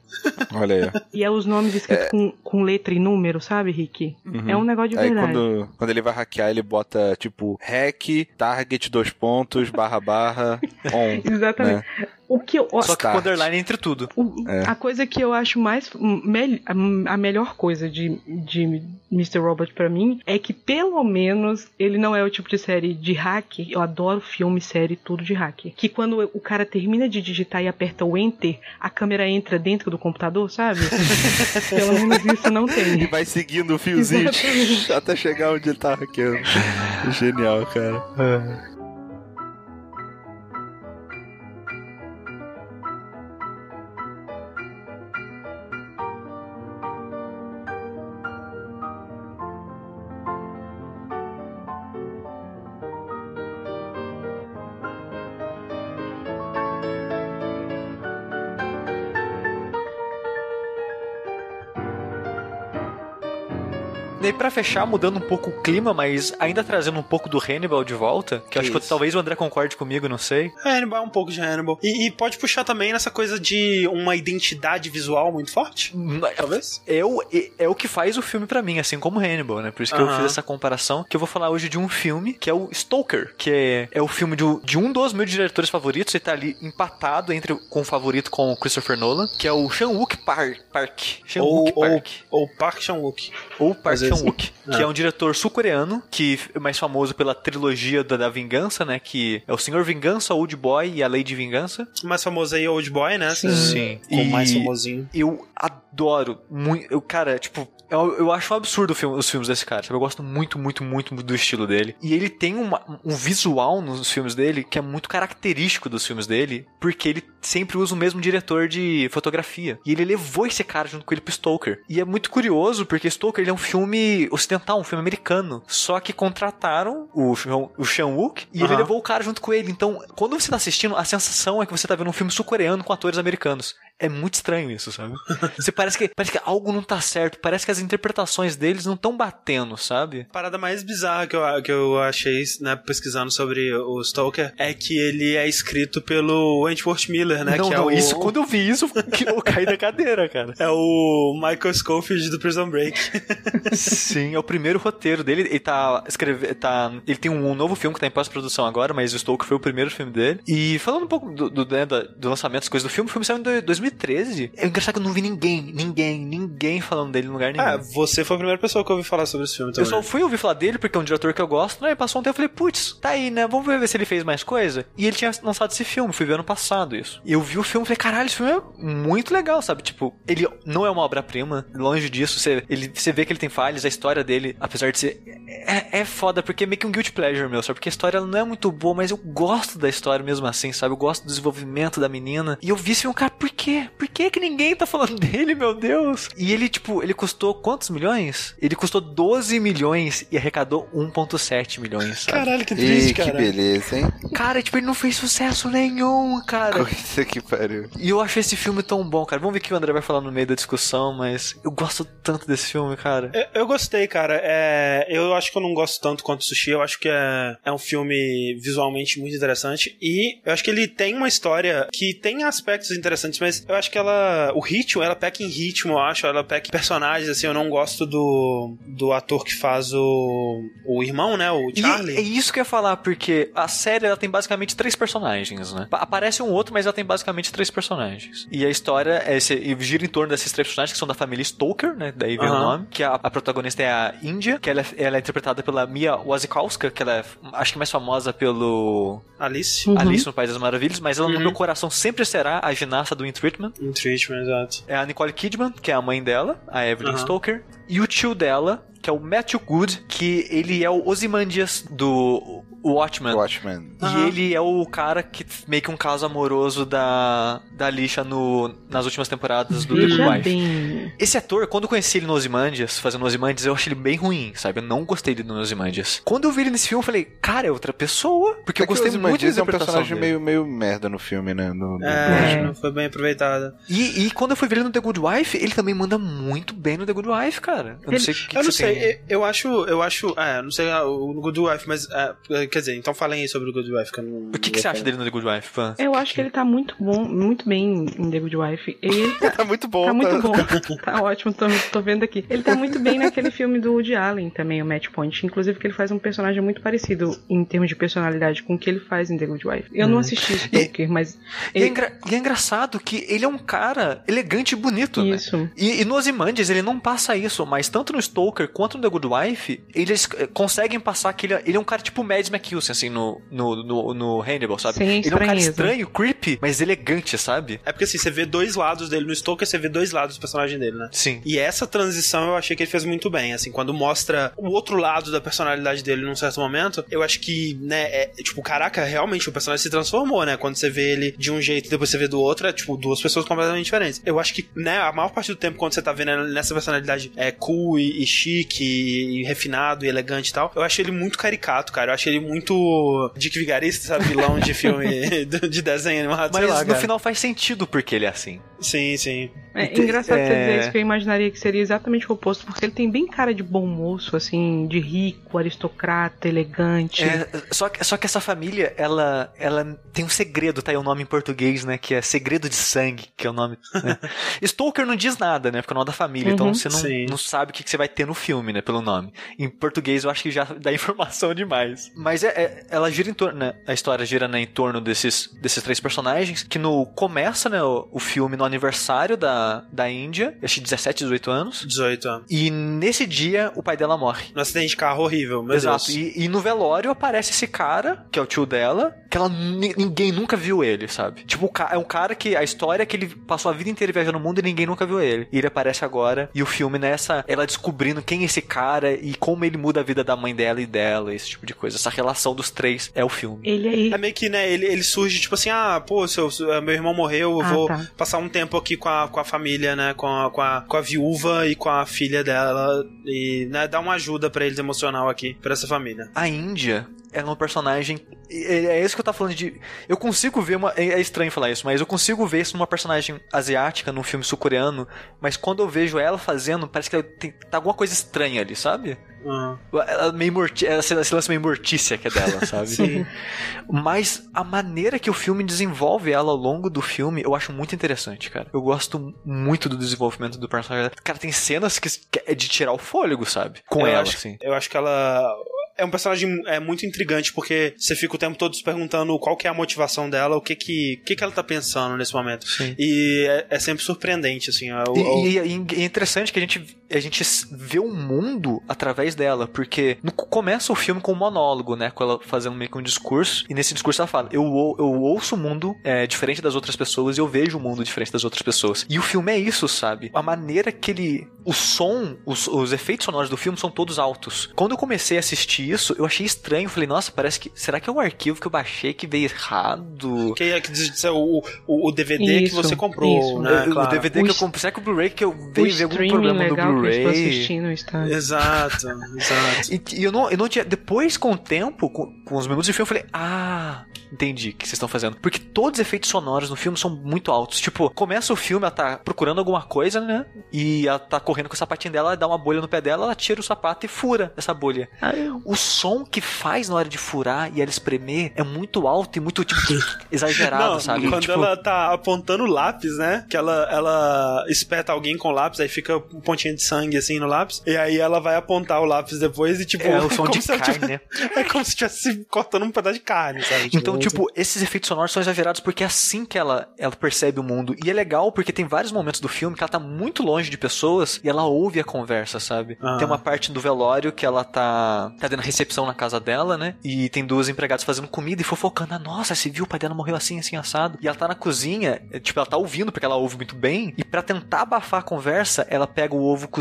Olha aí. E é os nomes escritos com, com letra e número, sabe, Rick? É um negócio de Aí verdade. quando, quando ele vai hackear, ele bota tipo hack, target, dois pontos, barra barra, on. Exatamente. O que eu, Só que com underline entre tudo. O- É. A coisa que eu acho mais. mel- a melhor coisa de, de Mr. Robot pra mim é que, pelo menos, ele não é o tipo de série de hack. Eu adoro filme, série, tudo de hack. Que quando o cara termina de digitar e aperta o Enter, a câmera entra dentro do computador, sabe? pelo menos isso não E tem. vai seguindo o fiozinho até chegar onde ele tá hackeando. Genial, cara. E pra fechar, mudando um pouco o clima, mas ainda trazendo um pouco do Hannibal de volta, que eu acho que talvez o André concorde comigo, não sei. Hannibal é um pouco de Hannibal. E, e pode puxar também nessa coisa de uma identidade visual muito forte, talvez? É o, é, é o que faz o filme pra mim, assim como Hannibal, né? Por isso que eu Aham. fiz essa comparação. Que eu vou falar hoje de um filme que é o Stoker, que é, é o filme de, um- de um dos meus diretores favoritos. Ele tá ali empatado entre com o favorito com o Christopher Nolan, que é o Chan-wook Park. Park. Ou, Chan-wook ou, Park. ou Park Chan-wook. Ou Park Chan-wook, que Ah. é um diretor sul-coreano, que é mais famoso pela trilogia da, da Vingança, né? Que é o Senhor Vingança, Old Boy e a Lei de Vingança. O mais famoso aí é Old Boy, né? Sim. O mais E- famosinho. Eu adoro muito. Eu, cara, tipo. Eu, eu acho um absurdo o filme- os filmes desse cara, sabe? Eu gosto muito, muito, muito, muito do estilo dele. E ele tem uma- um visual nos filmes dele que é muito característico dos filmes dele, porque ele sempre usa o mesmo diretor de fotografia. E ele levou esse cara junto com ele pro Stoker. E é muito curioso, porque Stoker ele é um filme ocidental, um filme americano. Só que contrataram o, Sean- o Chan-wook e ele Aham. levou o cara junto com ele. Então, quando você tá assistindo, a sensação é que você tá vendo um filme sul-coreano com atores americanos. É muito estranho isso, sabe? Você parece que, parece que algo não tá certo, parece que as interpretações deles não estão batendo, sabe? A parada mais bizarra que eu, que eu achei, né, pesquisando sobre o Stoker, é que ele é escrito pelo Wentworth Miller, né? não, que é não, o, isso, quando eu vi isso, eu caí da cadeira, cara. É o Michael Scofield do Prison Break. Sim, é o primeiro roteiro dele. Ele tá escrevendo. Tá, ele tem um novo filme que tá em pós-produção agora, mas o Stoker foi o primeiro filme dele. E falando um pouco do, do, né, do lançamento, das coisas do filme, o filme saiu em do- 2013. É engraçado que eu não vi ninguém, ninguém, ninguém falando dele em lugar nenhum. Ah, você foi a primeira pessoa que eu ouvi falar sobre esse filme Eu também. só fui ouvir falar dele porque é um diretor que eu gosto, né? E passou um tempo e falei, putz, tá aí, né? Vamos ver se ele fez mais coisa. E ele tinha lançado esse filme, fui ver ano passado isso. E eu vi o filme e falei, caralho, esse filme é muito legal, sabe? Tipo, ele não é uma obra-prima, longe disso. Você, ele, você vê que ele tem falhas, a história dele, apesar de ser. É, é foda, porque é meio que um guilty pleasure, meu, sabe? Porque a história não é muito boa, mas eu gosto da história mesmo assim, sabe? Eu gosto do desenvolvimento da menina. E eu vi esse filme, cara, por quê? Por que que ninguém tá falando dele, meu Deus? E ele, tipo, ele custou quantos milhões? Ele custou 12 milhões e arrecadou 1,7 milhões, sabe? Caralho, que triste, Ih, que cara. beleza, hein? Cara, tipo, ele não fez sucesso nenhum, cara. Coisa que pariu. E eu acho esse filme tão bom, cara. Vamos ver o que o André vai falar no meio da discussão, mas eu gosto tanto desse filme, cara. Eu, eu gostei, cara. É, eu acho que eu não gosto tanto quanto Sushi. Eu acho que é, é um filme visualmente muito interessante. E eu acho que ele tem uma história que tem aspectos interessantes, mas eu acho que ela. O ritmo, ela peca em ritmo, eu acho. Ela peca em personagens, assim. Eu não gosto do, do ator que faz o. O irmão, né? O E Charlie. é isso que eu ia falar, porque a série ela tem basicamente três personagens, né? Pa- Aparece um outro, mas ela tem basicamente três personagens. E a história é esse, e gira em torno desses três personagens que são da família Stoker, né? Daí vem o Aham. nome. Que a, a protagonista é a Índia, que ela, é- ela é interpretada pela Mia Wasikowska, que ela é acho que mais famosa pelo Alice. Uhum. Alice no País das Maravilhas, mas ela no Uhum. meu coração sempre será a ginasta do In Treatment. Em Treatment, exato. É a Nicole Kidman, que é a mãe dela, a Evelyn. Stoker. E o tio dela, que é o Matthew Good, que ele é o Ozymandias do Watchmen. Watchmen. E ele é o cara que meio que um caso amoroso da, da Lixa no, nas últimas temporadas do The Good Wife. bem. Esse ator, quando eu conheci ele no Ozymandias, fazendo Ozymandias, eu achei ele bem ruim, sabe? Eu não gostei dele no Ozymandias. Quando eu vi ele nesse filme, eu falei, cara, é outra pessoa. Porque eu É que o gostei muito da é um personagem dele. meio, meio merda no filme, né? No, no É, não foi bem aproveitado. E, e quando eu fui ver ele no The Good Wife, ele também manda muito bem no The Good Wife, cara. Eu não Ele- sei o que, que eu não você sei, tem. Eu eu acho, eu acho, é, não sei ah, o Good Wife, mas, é, quer dizer, então falem aí sobre o Good Wife, que eu não... O que, que você acha dele no The Good Wife, fã? Eu acho que ele tá muito bom, muito bem em The Good Wife. E ele tá, Tá muito bom, tá muito tá? bom. Tá ótimo, tô, tô vendo aqui. Ele tá muito bem naquele filme do Woody Allen também, o Match Point. Inclusive que ele faz um personagem muito parecido em termos de personalidade com o que ele faz em The Good Wife. Eu não assisti Stoker, mas E é, ele, engra- e é engraçado que ele é um cara elegante e bonito, né? isso. E, e no Ozymandias ele não passa isso, mas tanto no Stoker quanto no The Good Wife, eles eh, conseguem passar que ele, é- ele é um cara tipo Mads Mikkelsen, assim, no, no, no, no Hannibal, sabe? Sem ele é um cara estranho, creepy, mas elegante, sabe? É porque assim, você vê dois lados dele no Stoker, você vê dois lados do personagem dele, né? Sim. E essa transição eu achei que ele fez muito bem, assim, quando mostra o outro lado da personalidade dele num certo momento, eu acho que, né, é, tipo, caraca, realmente o personagem se transformou, né? Quando você vê ele de um jeito e depois você vê do outro, é tipo duas pessoas completamente diferentes. Eu acho que, né, a maior parte do tempo quando você tá vendo ele nessa personalidade é cool e, e chique e, e refinado e elegante e tal, eu acho ele muito caricato, cara. Eu acho ele muito Dick Vigarista, sabe? Vilão de filme de desenho animado, sei Mas lá, no cara. final faz sentido porque ele é assim. Sim, sim. É engraçado você é. dizer isso, que eu imaginaria que seria exatamente o oposto, porque ele tem bem cara de bom moço, assim, de rico, aristocrata, elegante. É, só, que, só que essa família, ela, ela tem um segredo, tá aí o nome em português, né? Que é Segredo de Sangue, que é o nome. Né? Stalker não diz nada, né? Porque é o nome da família, então Uhum. você não, Sim. não sabe o que, que você vai ter no filme, né? Pelo nome. Em português eu acho que já dá informação demais. Mas é, é- ela gira em torno, né? A história gira né, em torno desses, desses três personagens, que no começa, né, o, o filme no aniversário da, da Índia, acho que 17, 18 anos. 18 anos. E nesse dia o pai dela morre. No acidente de carro horrível, meu Exato. E, e no velório aparece esse cara, que é o tio dela, que ela ni- ninguém nunca viu ele, sabe? Tipo, é um cara que a história é que ele passou a vida inteira viajando no mundo e ninguém nunca viu ele. E ele aparece agora e o filme nessa, ela descobrindo quem é esse cara e como ele muda a vida da mãe dela e dela, esse tipo de coisa. Essa relação dos três é o filme. Ele aí. É meio que, né, ele, ele surge tipo assim, ah, pô, seu, seu- meu irmão morreu, eu Ah, vou tá. passar um tempo aqui com a, com a família, né, com a, com, a, com a viúva e com a filha dela e, né, dar uma ajuda pra eles emocional aqui, pra essa família. A Índia ela é um personagem. É, é isso que eu tava falando de. Eu consigo ver uma. É é estranho falar isso, mas eu consigo ver isso numa personagem asiática, num filme sul-coreano. Mas quando eu vejo ela fazendo, parece que ela tem, tá alguma coisa estranha ali, sabe? Ah, Ela meio morti essa, esse lance meio mortícia que é dela, sabe? Sim. Mas a maneira que o filme desenvolve ela ao longo do filme, eu acho muito interessante, cara. Eu gosto muito do desenvolvimento do personagem. Cara, tem cenas que que é de tirar o fôlego, sabe? Com eu ela, acho, assim. Eu acho que ela é um personagem é muito intrigante porque você fica o tempo todo se perguntando qual que é a motivação dela, o que que, que, que ela tá pensando nesse momento. Sim. E é, é sempre surpreendente, assim. o- o- e- e é interessante que a gente, a gente vê o mundo através dela, porque no, começa o filme com um monólogo, né? Com ela fazendo meio que um discurso, e nesse discurso ela fala: Eu, ou- eu ouço o mundo é, diferente das outras pessoas e eu vejo o mundo diferente das outras pessoas. E o filme é isso, sabe? A maneira que ele. O som, os, os efeitos sonoros do filme são todos altos. Quando eu comecei a assistir isso, eu achei estranho. Falei, nossa, parece que. Será que é um arquivo que eu baixei que veio errado? que é que diz- é o, o, o DVD que Isso, você comprou, isso. né? o claro. DVD O que eu comprei. Será que o Blu-ray que eu o veio ver algum problema do legal que eu estou Blu-ray? assistindo está. Exato, exato. E, e eu não, eu não tinha. Depois, com o tempo, com, com os minutos de filme, eu falei, ah, entendi o que vocês estão fazendo. Porque todos os efeitos sonoros no filme são muito altos. Tipo, começa o filme, ela tá procurando alguma coisa, né? E ela tá correndo com o sapatinho dela, ela dá uma bolha no pé dela, ela tira o sapato e fura essa bolha. Ah, O som que faz na hora de furar e ela espremer é muito alto e muito, tipo, exagerado, Não, sabe? quando Tipo, ela tá apontando o lápis, né? Que ela, ela espeta alguém com o lápis, aí fica um pontinho de sangue assim no lápis. E aí ela vai apontar o lápis depois e, tipo, É, o som de carne, tivesse- É como se estivesse cortando um pedaço de carne, sabe? Então, tipo, esses efeitos sonoros são exagerados porque é assim que ela, ela percebe o mundo. E é legal porque tem vários momentos do filme que ela tá muito longe de pessoas e ela ouve a conversa, sabe? Ah. Tem uma parte do velório que ela tá, tá dando recepção na casa dela, né? E tem duas empregadas fazendo comida e fofocando. Ah, nossa, você viu o pai dela morreu assim, assim, assado. E ela tá na cozinha, é, tipo, ela tá ouvindo porque ela ouve muito bem. E pra tentar abafar a conversa, ela pega o ovo cozido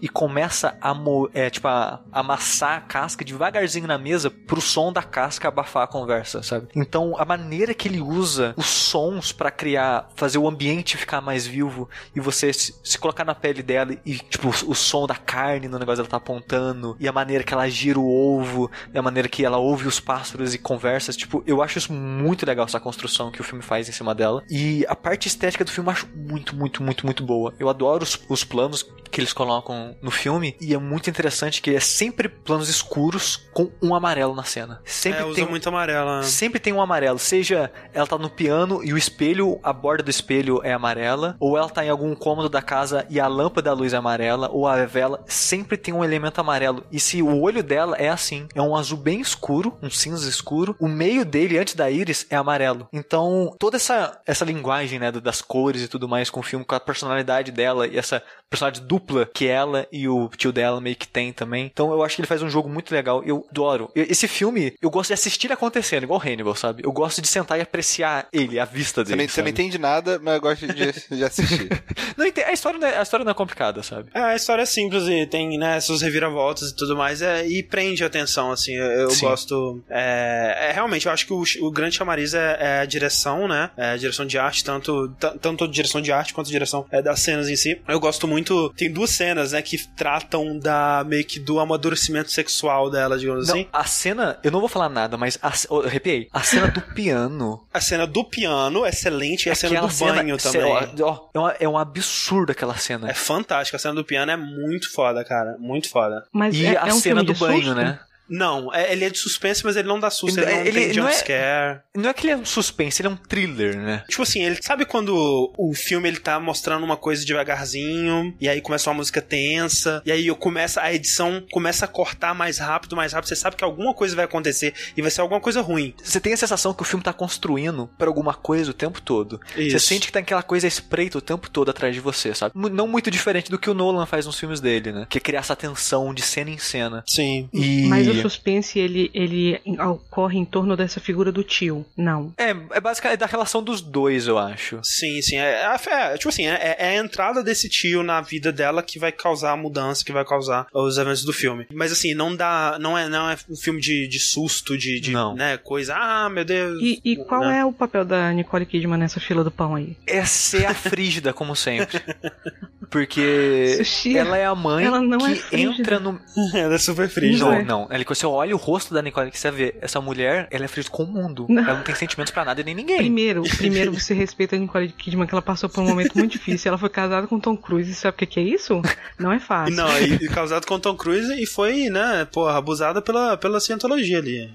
e começa a, é, tipo, a amassar a casca devagarzinho na mesa pro som da casca abafar a conversa, sabe? Então, a maneira que ele usa os sons pra criar, fazer o ambiente ficar mais vivo e você se, colocar na pele dela e, tipo, o, o som da carne no negócio ela tá apontando e a maneira que ela gira o ovo, e a maneira que ela ouve os pássaros e conversas, tipo, eu acho isso muito legal, essa construção que o filme faz em cima dela. E a parte estética do filme eu acho muito, muito, muito, muito boa. Eu adoro os, os planos que eles colocam no filme e é muito interessante que é sempre planos escuros com um amarelo na cena. Sempre É, usa tem muito amarela. Sempre tem um amarelo, seja ela tá no piano e o espelho, a borda do espelho é amarela, ou ela tá em algum cômodo da casa e a lâmpada da luz é amarela, ou a vela, sempre tem um elemento amarelo. E se o olho dela é assim, é um azul bem escuro, um cinza escuro, o meio dele antes da íris é amarelo. Então, toda essa essa linguagem, né, das cores e tudo mais com o filme, com a personalidade dela e essa personalidade dupla que ela e o tio dela meio que tem também. Então, eu acho que ele faz um jogo muito legal. Eu adoro. Eu- Esse filme, eu gosto de assistir ele acontecendo, igual Hannibal, sabe? Eu gosto de sentar e apreciar ele, a vista Você, dele. você não entende nada, mas eu gosto de, de assistir. Não, ente- a história não é, a história não é complicada, sabe? É, a história é simples e tem, né, suas reviravoltas e tudo mais, é, e prende a atenção, assim, eu, eu gosto, é, é, realmente, eu acho que o, o grande chamariz é, é a direção, né, é a direção de arte, tanto, tanto direção de arte quanto direção é, das cenas em si, eu gosto muito, tem duas cenas, né, que tratam da meio que do amadurecimento sexual dela, digamos Não, assim. a cena, eu não vou falar nada, mas a, eu arrepiei. A cena do piano. A cena do piano, excelente, e a cena do banho cê- também. ó, é, uma- é um absurdo aquela cena. É fantástica, a cena do piano é muito foda, cara, muito foda. Mas e é, a é um cena filme do de banho, susto? né? Não, é- ele é de suspense, mas ele não dá susto, ele, Ele- não ele tem não é- jumpscare. Não é que ele é um suspense, ele é um thriller, né? Tipo assim, ele sabe quando o filme ele tá mostrando uma coisa devagarzinho, e aí começa uma música tensa, e aí começa a edição começa a cortar mais rápido, mais rápido, você sabe que alguma coisa vai acontecer e vai ser alguma coisa ruim. Você tem a sensação que o filme tá construindo pra alguma coisa o tempo todo. Você Isso. sente que tem aquela coisa espreita o tempo todo atrás de você, sabe? Não muito diferente do que o Nolan faz nos filmes dele, né? Que é criar essa tensão de cena em cena. Sim. E... Mas o suspense, ele, ele ocorre em torno dessa figura do tio. Não. É, é basicamente da relação dos dois, eu acho. Sim, sim. É, é, é, tipo assim, é, é a entrada desse tio na vida dela que vai causar a mudança, que vai causar os eventos do filme. Mas assim, não dá. Não é, não é um filme de, de susto, de, de Não. né, coisa. Ah, meu Deus. E, e qual né? é o papel da Nicole Kidman nessa fila do pão aí? É ser a frígida, como sempre. Porque Sushi, ela é a mãe ela não que é frígida. entra no. Ela é super frígida. Não, é. não. Ela, quando você olha o rosto da Nicole, que você vê, essa mulher, ela é frígida com o mundo. Não. Ela não tem sentimentos pra nada e nem ninguém. Primeiro, primeiro você respeita a Nicole Kidman, que ela passou por um momento muito difícil. Ela foi casada com Tom Cruise. Sabe o que que é isso? Não é fácil. Não, e, e causado com Tom Cruise e foi, né, porra, abusada pela, pela cientologia ali.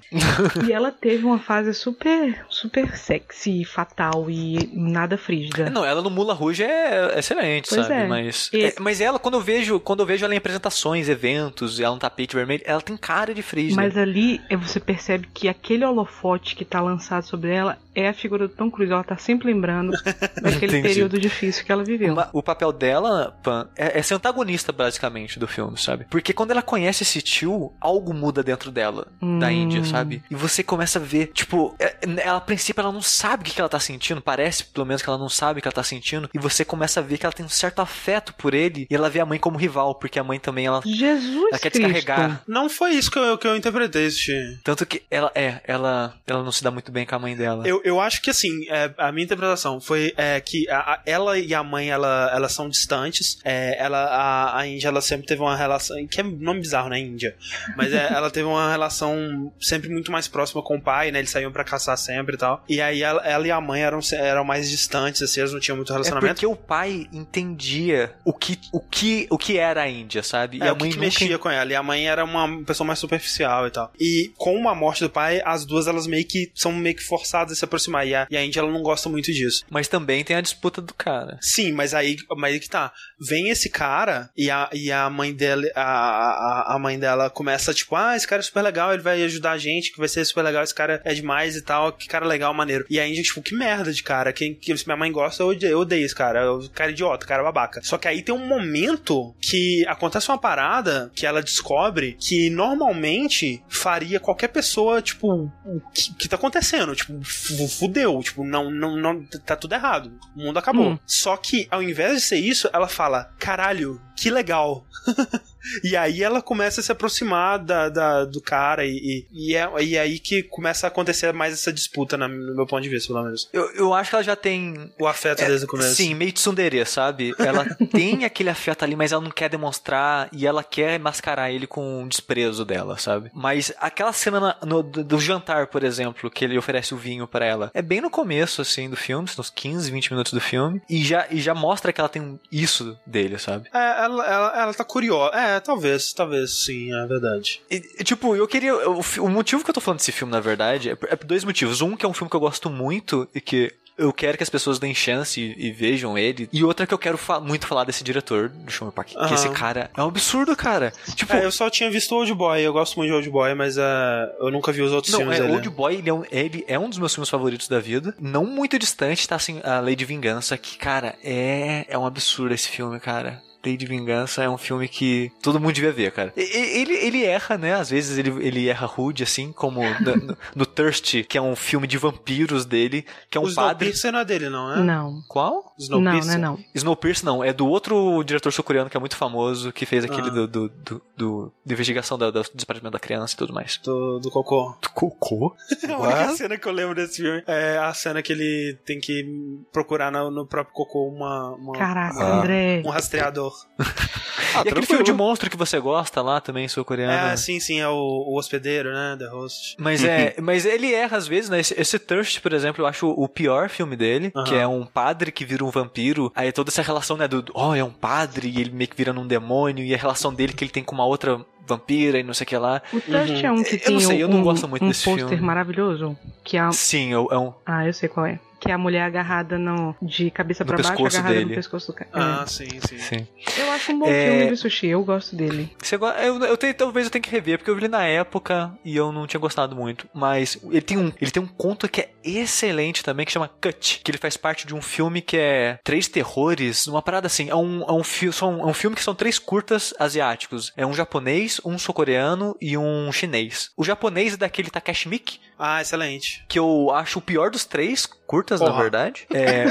E ela teve uma fase super, super sexy, fatal e nada frígida. Não, ela no Mula Rouge é excelente, Pois sabe? é. Mas, E- é, mas ela, quando eu vejo, quando eu vejo ela em apresentações, eventos, ela no tapete vermelho, ela tem cara de frígida. Mas ali é, você percebe que aquele holofote que tá lançado sobre ela é a figura do Tom Cruise. Ela tá sempre lembrando daquele Entendi. período difícil que ela viveu. O papel dela, Pan, é, é ser antagonista, basicamente, do filme, sabe? Porque quando ela conhece esse tio, algo muda dentro dela, da Hum. Índia, sabe? E você começa a ver, tipo, é- ela, a princípio, ela não sabe o que que ela tá sentindo, parece, pelo menos, que ela não sabe o que ela tá sentindo, e você começa a ver que ela tem um certo afeto por ele, e ela vê a mãe como rival, porque a mãe também, ela, Jesus ela quer Cristo. descarregar. Não foi isso que eu, que eu interpretei, Sushi. Tanto que ela, é, ela, ela não se dá muito bem com a mãe dela. Eu, eu acho que assim, é, a minha interpretação foi é, que a- a- ela e a mãe ela, elas são distantes. É, ela, a, a Índia ela sempre teve uma relação. Que é nome bizarro, né, Índia? Mas é, ela teve uma relação sempre muito mais próxima com o pai, né? Eles saíam pra caçar sempre e tal. E aí ela, ela e a mãe eram, eram mais distantes, assim, elas não tinham muito É relacionamento. porque o pai entendia o que, o que, o que era a Índia, sabe? E É, a o que mãe que nunca mexia com ela. E a mãe era uma pessoa mais superficial e tal. E com a morte do pai, as duas elas meio que são meio que forçadas a se aproximar. E a, e a Índia ela não gosta muito disso. Mas também tem a disputa do cara. Sim, mas aí, mas aí que tá. Vem esse cara e a, e a mãe dela, a, a, a mãe dela começa tipo, ah, esse cara é super legal, ele vai ajudar a gente, que vai ser super legal, esse cara é demais e tal, que cara legal, maneiro. E a Índia, tipo, que merda de cara, quem, que se minha mãe gosta, eu odeio, eu odeio esse cara, o cara idiota, o cara babaca. Só que aí tem um momento que acontece uma parada que ela descobre que normalmente faria qualquer pessoa, tipo, o que, que tá acontecendo? Tipo, fu- fudeu, tipo, não, não, não, tá tudo errado. O mundo acabou. Hum. Só que, ao invés de ser isso, ela fala: caralho, que legal. e aí ela começa a se aproximar da, da- do cara e, e, e é e é aí que começa a acontecer mais essa disputa, na- no meu ponto de vista, pelo menos. Eu, eu acho que ela já tem. O afeto é, desde o começo. Sim, meio tsundere, sabe? Ela tem aquele afeto ali, mas ela não quer demonstrar e ela quer mascarar ele com o desprezo dela, sabe? Mas aquela cena na- no- do, do jantar, por exemplo, que ele oferece o vinho pra ela, é bem no começo, assim, do filme, nos 15, 20 minutos do filme, e já, e já mostra que ela tem isso dele, sabe? É, ela, ela, ela tá curiosa. É, talvez, talvez, sim, é verdade. E, tipo, eu queria. O, o motivo que eu tô falando desse filme, na verdade, é por, é por dois motivos. Um, que é um filme que eu gosto muito e que eu quero que as pessoas deem chance e, e vejam ele. E outra que eu quero fa- muito falar desse diretor do Shumer Park. Que Aham. esse cara é um absurdo, cara. Tipo. É, eu só tinha visto Old Boy, eu gosto muito de Old Boy, mas é, eu nunca vi os outros Não, filmes é, dele. Old Boy, ele é, um, ele é um dos meus filmes favoritos da vida. Não muito distante, tá assim, a Lei de Vingança, que, cara, é, é um absurdo esse filme, cara. Lei de Vingança é um filme que todo mundo devia ver, cara. Ele, ele erra, né? Às vezes ele, ele erra rude, assim, como no, no- no Thirst, que é um filme de vampiros dele, que é um o padre. Snowpiercer não é dele, não, é? Não. Qual? Não, não é não. Snowpiercer não, é do outro diretor sul-coreano que é muito famoso, que fez aquele Ah. do, do, do, do- de investigação da, do desaparecimento da criança e tudo mais. Do, do Cocô. Do cocô? A única cena que eu lembro desse filme é a cena que ele tem que procurar no, no próprio Cocô uma, uma- Caraca, Ah. André. um rastreador. e aquele filme de monstro que você gosta lá também, sul-coreano. É, sim, sim, é o, o hospedeiro, né? The Host. Mas é, mas ele erra às vezes, né? Esse, esse Thirst, por exemplo, eu acho o pior filme dele, que é um padre que vira um vampiro. Aí toda essa relação, né, do, oh, é um padre e ele meio que vira num demônio e a relação dele que ele tem com uma outra vampira e não sei o que lá. O Thirst é um que Eu tem não sei, eu um, não gosto muito um desse pôster filme. maravilhoso. Que é a... Sim, eu- é um, Ah, eu sei qual é. Que é a mulher agarrada no, de cabeça pra baixo, agarrada dele. no pescoço do cara. Ah, sim, sim. sim. É. Eu acho um bom É. filme do sushi, eu gosto dele. Você go- eu, eu tenho, talvez eu tenha que rever, porque eu vi ele na época e eu não tinha gostado muito. Mas ele tem um, ele tem um conto que é excelente também, que chama Cut. Que ele faz parte de um filme que é Três Terrores, uma parada assim. É um, é um, fi- são, é um filme que são três curtas asiáticos. É um japonês, um sul-coreano e um chinês. O japonês é daquele Takashi Miike, Ah, excelente. que eu acho o pior dos três curtas, na Porra. verdade. É.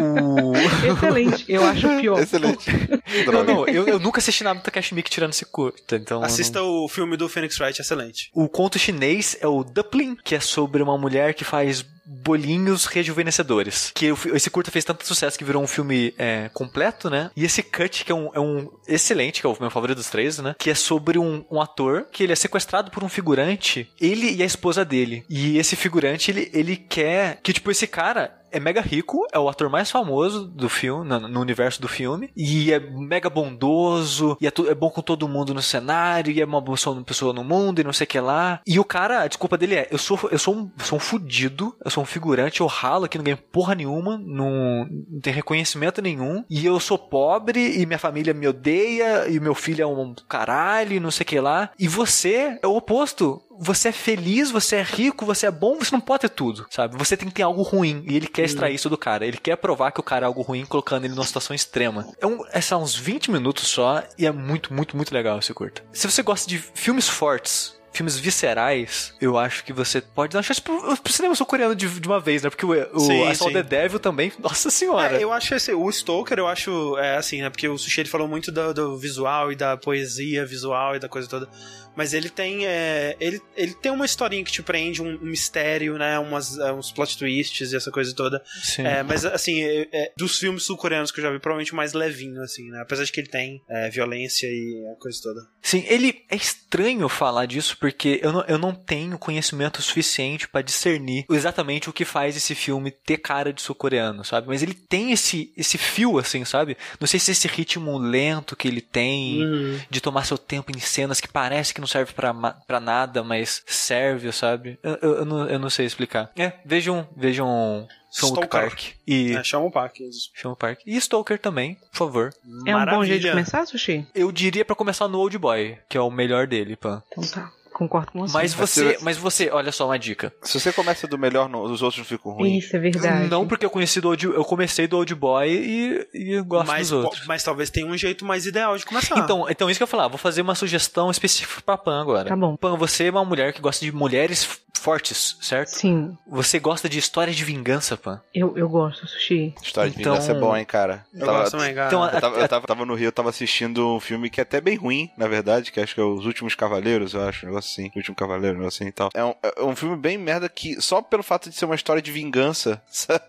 o. Excelente, eu acho o pior. Excelente. Não, não, eu, eu nunca assisti nada do Takashi Miike tirando esse curta, então. eu não- Assista o filme do Phoenix Wright, excelente. O conto chinês é o Dumpling, que é sobre uma mulher que faz bolinhos rejuvenescedores. Que esse curta fez tanto sucesso que virou um filme é, completo, né? E esse Cut, que é um, é um excelente, que é o meu favorito dos três, né? Que é sobre um, um ator que ele é sequestrado por um figurante, ele e a esposa dele. E esse figurante, ele, ele quer que, tipo, esse cara é mega rico, é o ator mais famoso do filme, no, universo do filme, e é mega bondoso, e é, é bom com todo mundo no cenário, e é uma boa pessoa- no mundo, e não sei o que lá. E o cara, a desculpa dele é: eu sou, eu sou, um, sou um fudido, eu sou um figurante, eu ralo aqui, não ganho porra nenhuma, não, não tem reconhecimento nenhum, e eu sou pobre, e minha família me odeia, e meu filho é um caralho, e não sei o que lá. E você é o oposto você é feliz, você é rico, você é bom, você não pode ter tudo, sabe? Você tem que ter algo ruim e ele quer extrair isso do cara. Ele quer provar que o cara é algo ruim, colocando ele numa situação extrema. É, um, é só uns 20 minutos só e é muito, muito, muito legal esse curta. Se você gosta de filmes fortes, filmes viscerais, eu acho que você pode dar uma chance pro, pro cinema sul-coreano de, de uma vez, né? Porque o, o Sim, sim. the Devil também, nossa senhora. É, eu acho esse, o Stoker, eu acho, é assim, né? Porque o Sushi ele falou muito do, do visual e da poesia visual e da coisa toda. Mas ele tem. é, ele, ele tem uma historinha que te prende, um, um mistério, né? Umas, é, uns plot twists e essa coisa toda. Sim. É, mas assim, é, é, dos filmes sul-coreanos que eu já vi, provavelmente o mais levinho, assim, né? Apesar de que ele tem é, violência e a coisa toda. Sim, ele é estranho falar disso porque eu não, eu não tenho conhecimento suficiente pra discernir exatamente o que faz esse filme ter cara de sul-coreano, sabe? Mas ele tem esse, esse fio, assim, sabe? Não sei se esse ritmo lento que ele tem, Uhum. de tomar seu tempo em cenas que parece que não serve pra nada, mas serve, sabe? Eu, eu, eu não, eu não sei explicar. É, vejam, vejam Stalker. Park e É, chama o parque. Chama Park e Stoker também, por favor. É um bom jeito de começar, Sushi? Eu diria pra começar no Old Boy, que é o melhor dele, pã. Então tá, concordo com você. Mas você, mas você, olha só uma dica. Se você começa do melhor, os outros ficam ruins. Isso, é verdade. Não porque eu conheci do Old, eu comecei do Old Boy e, e eu gosto Mas, dos outros. mas talvez tenha um jeito mais ideal de começar. Então, então isso que eu ia falar, vou fazer uma sugestão específica pra Pan agora. Tá bom. Pan, você é uma mulher que gosta de mulheres fortes, certo? Sim, Você gosta de histórias de vingança, Pan. eu, eu gosto, Sushi. História de Então- vingança é bom, hein, cara. eu Tava- gosto também, cara. Então, Eu tava, eu tava- tava no Rio, eu tava assistindo um filme que é até bem ruim, na verdade, que acho que é Os Últimos Cavaleiros, eu acho, um negócio assim. O Último Cavaleiro, um negócio assim e tal. É um, é um filme bem merda que, só pelo fato de ser uma história de vingança, sabe?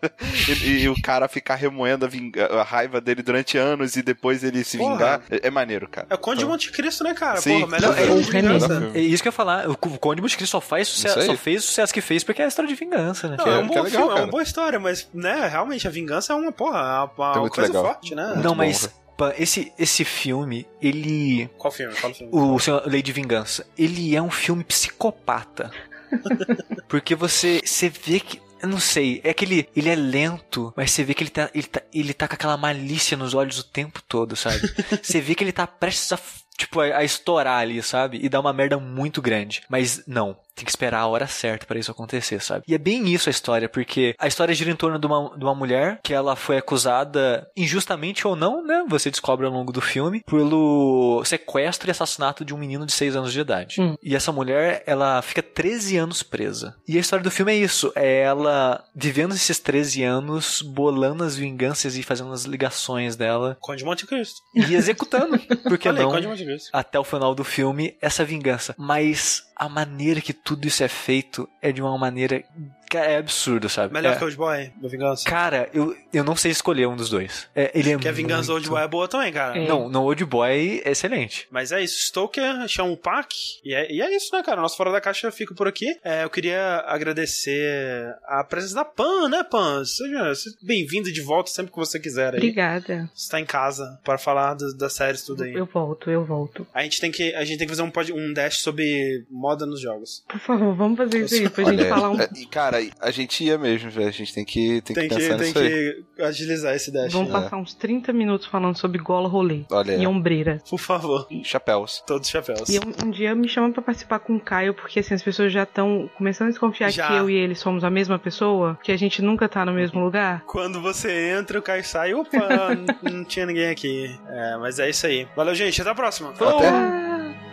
E, e o cara ficar remoendo a, vinga- a raiva dele durante anos e depois ele se Porra. vingar, é, é maneiro, cara. É o Conde de Monte Cristo, né, cara? Sim. Porra, melhor é. Renan. É isso que eu ia falar. O Conde de Monte Cristo só faz sucesso, fez o sucesso que fez porque é a história de vingança, né? Não, Que é, é- um bom é legal, filme, é uma boa história, mas, né, realmente, a vingança é uma, porra, é uma, uma É muito coisa legal. forte, né? Não, bom, mas esse, esse filme, ele Qual filme? Qual filme? o Senhor Lei de Vingança, ele é um filme psicopata. Porque você, você vê que. Eu não sei, é aquele. Ele é lento, mas você vê que ele tá, ele tá. Ele tá com aquela malícia nos olhos o tempo todo, sabe? Você vê que ele tá prestes a. Tipo, a, a estourar ali, sabe? E dar uma merda muito grande. Mas não. Tem que esperar a hora certa pra isso acontecer, sabe? E é bem isso a história, porque a história gira em torno de uma, de uma mulher que ela foi acusada, injustamente ou não, né? Você descobre ao longo do filme, pelo sequestro e assassinato de um menino de 6 anos de idade. Hum. E essa mulher, ela fica 13 anos presa. E a história do filme é isso: é ela vivendo esses 13 anos, bolando as vinganças e fazendo as ligações dela Conde de Monte Cristo. e executando. Por que Olha aí, não? Conde de Monte Cristo. até o final do filme essa vingança. Mas a maneira que tudo isso é feito é de uma maneira Cara, é absurdo, sabe? Melhor é. que Old Boy, da Vingança. Cara, eu, eu não sei escolher um dos dois. É, ele é Porque a Vingança do Old muito- Boy é boa também, cara. É. Não, no Old Boy é excelente. Mas é isso, Stoker, Sean Park, e é, e é isso, né, cara? Nosso Fora da Caixa fica por aqui. É, eu queria agradecer a presença da Pan, né, Pan? Seja, seja bem-vindo de volta sempre que você quiser aí. Obrigada. Você tá em casa para falar do- das séries tudo aí. Eu volto, eu volto. A gente tem que, a gente tem que fazer um, pod- um dash sobre moda nos jogos. Por favor, vamos fazer isso aí pra gente falar um. é, e, cara, a gente ia mesmo, velho. A gente tem que, tem Tem que que, pensar tem aí. que agilizar esse dash. Vamos né? passar uns 30 minutos falando sobre gola rolê Olha, e ombreira. Por favor, chapéus. todos os chapéus. E um, um dia me chama pra participar com o Caio, porque assim, as pessoas já estão começando a desconfiar Já. que eu e ele somos a mesma pessoa, que a gente nunca tá no mesmo lugar. Quando você entra, o Caio sai. Opa, não, não tinha ninguém aqui. É, mas é isso aí. Valeu, gente. Até a próxima. Até.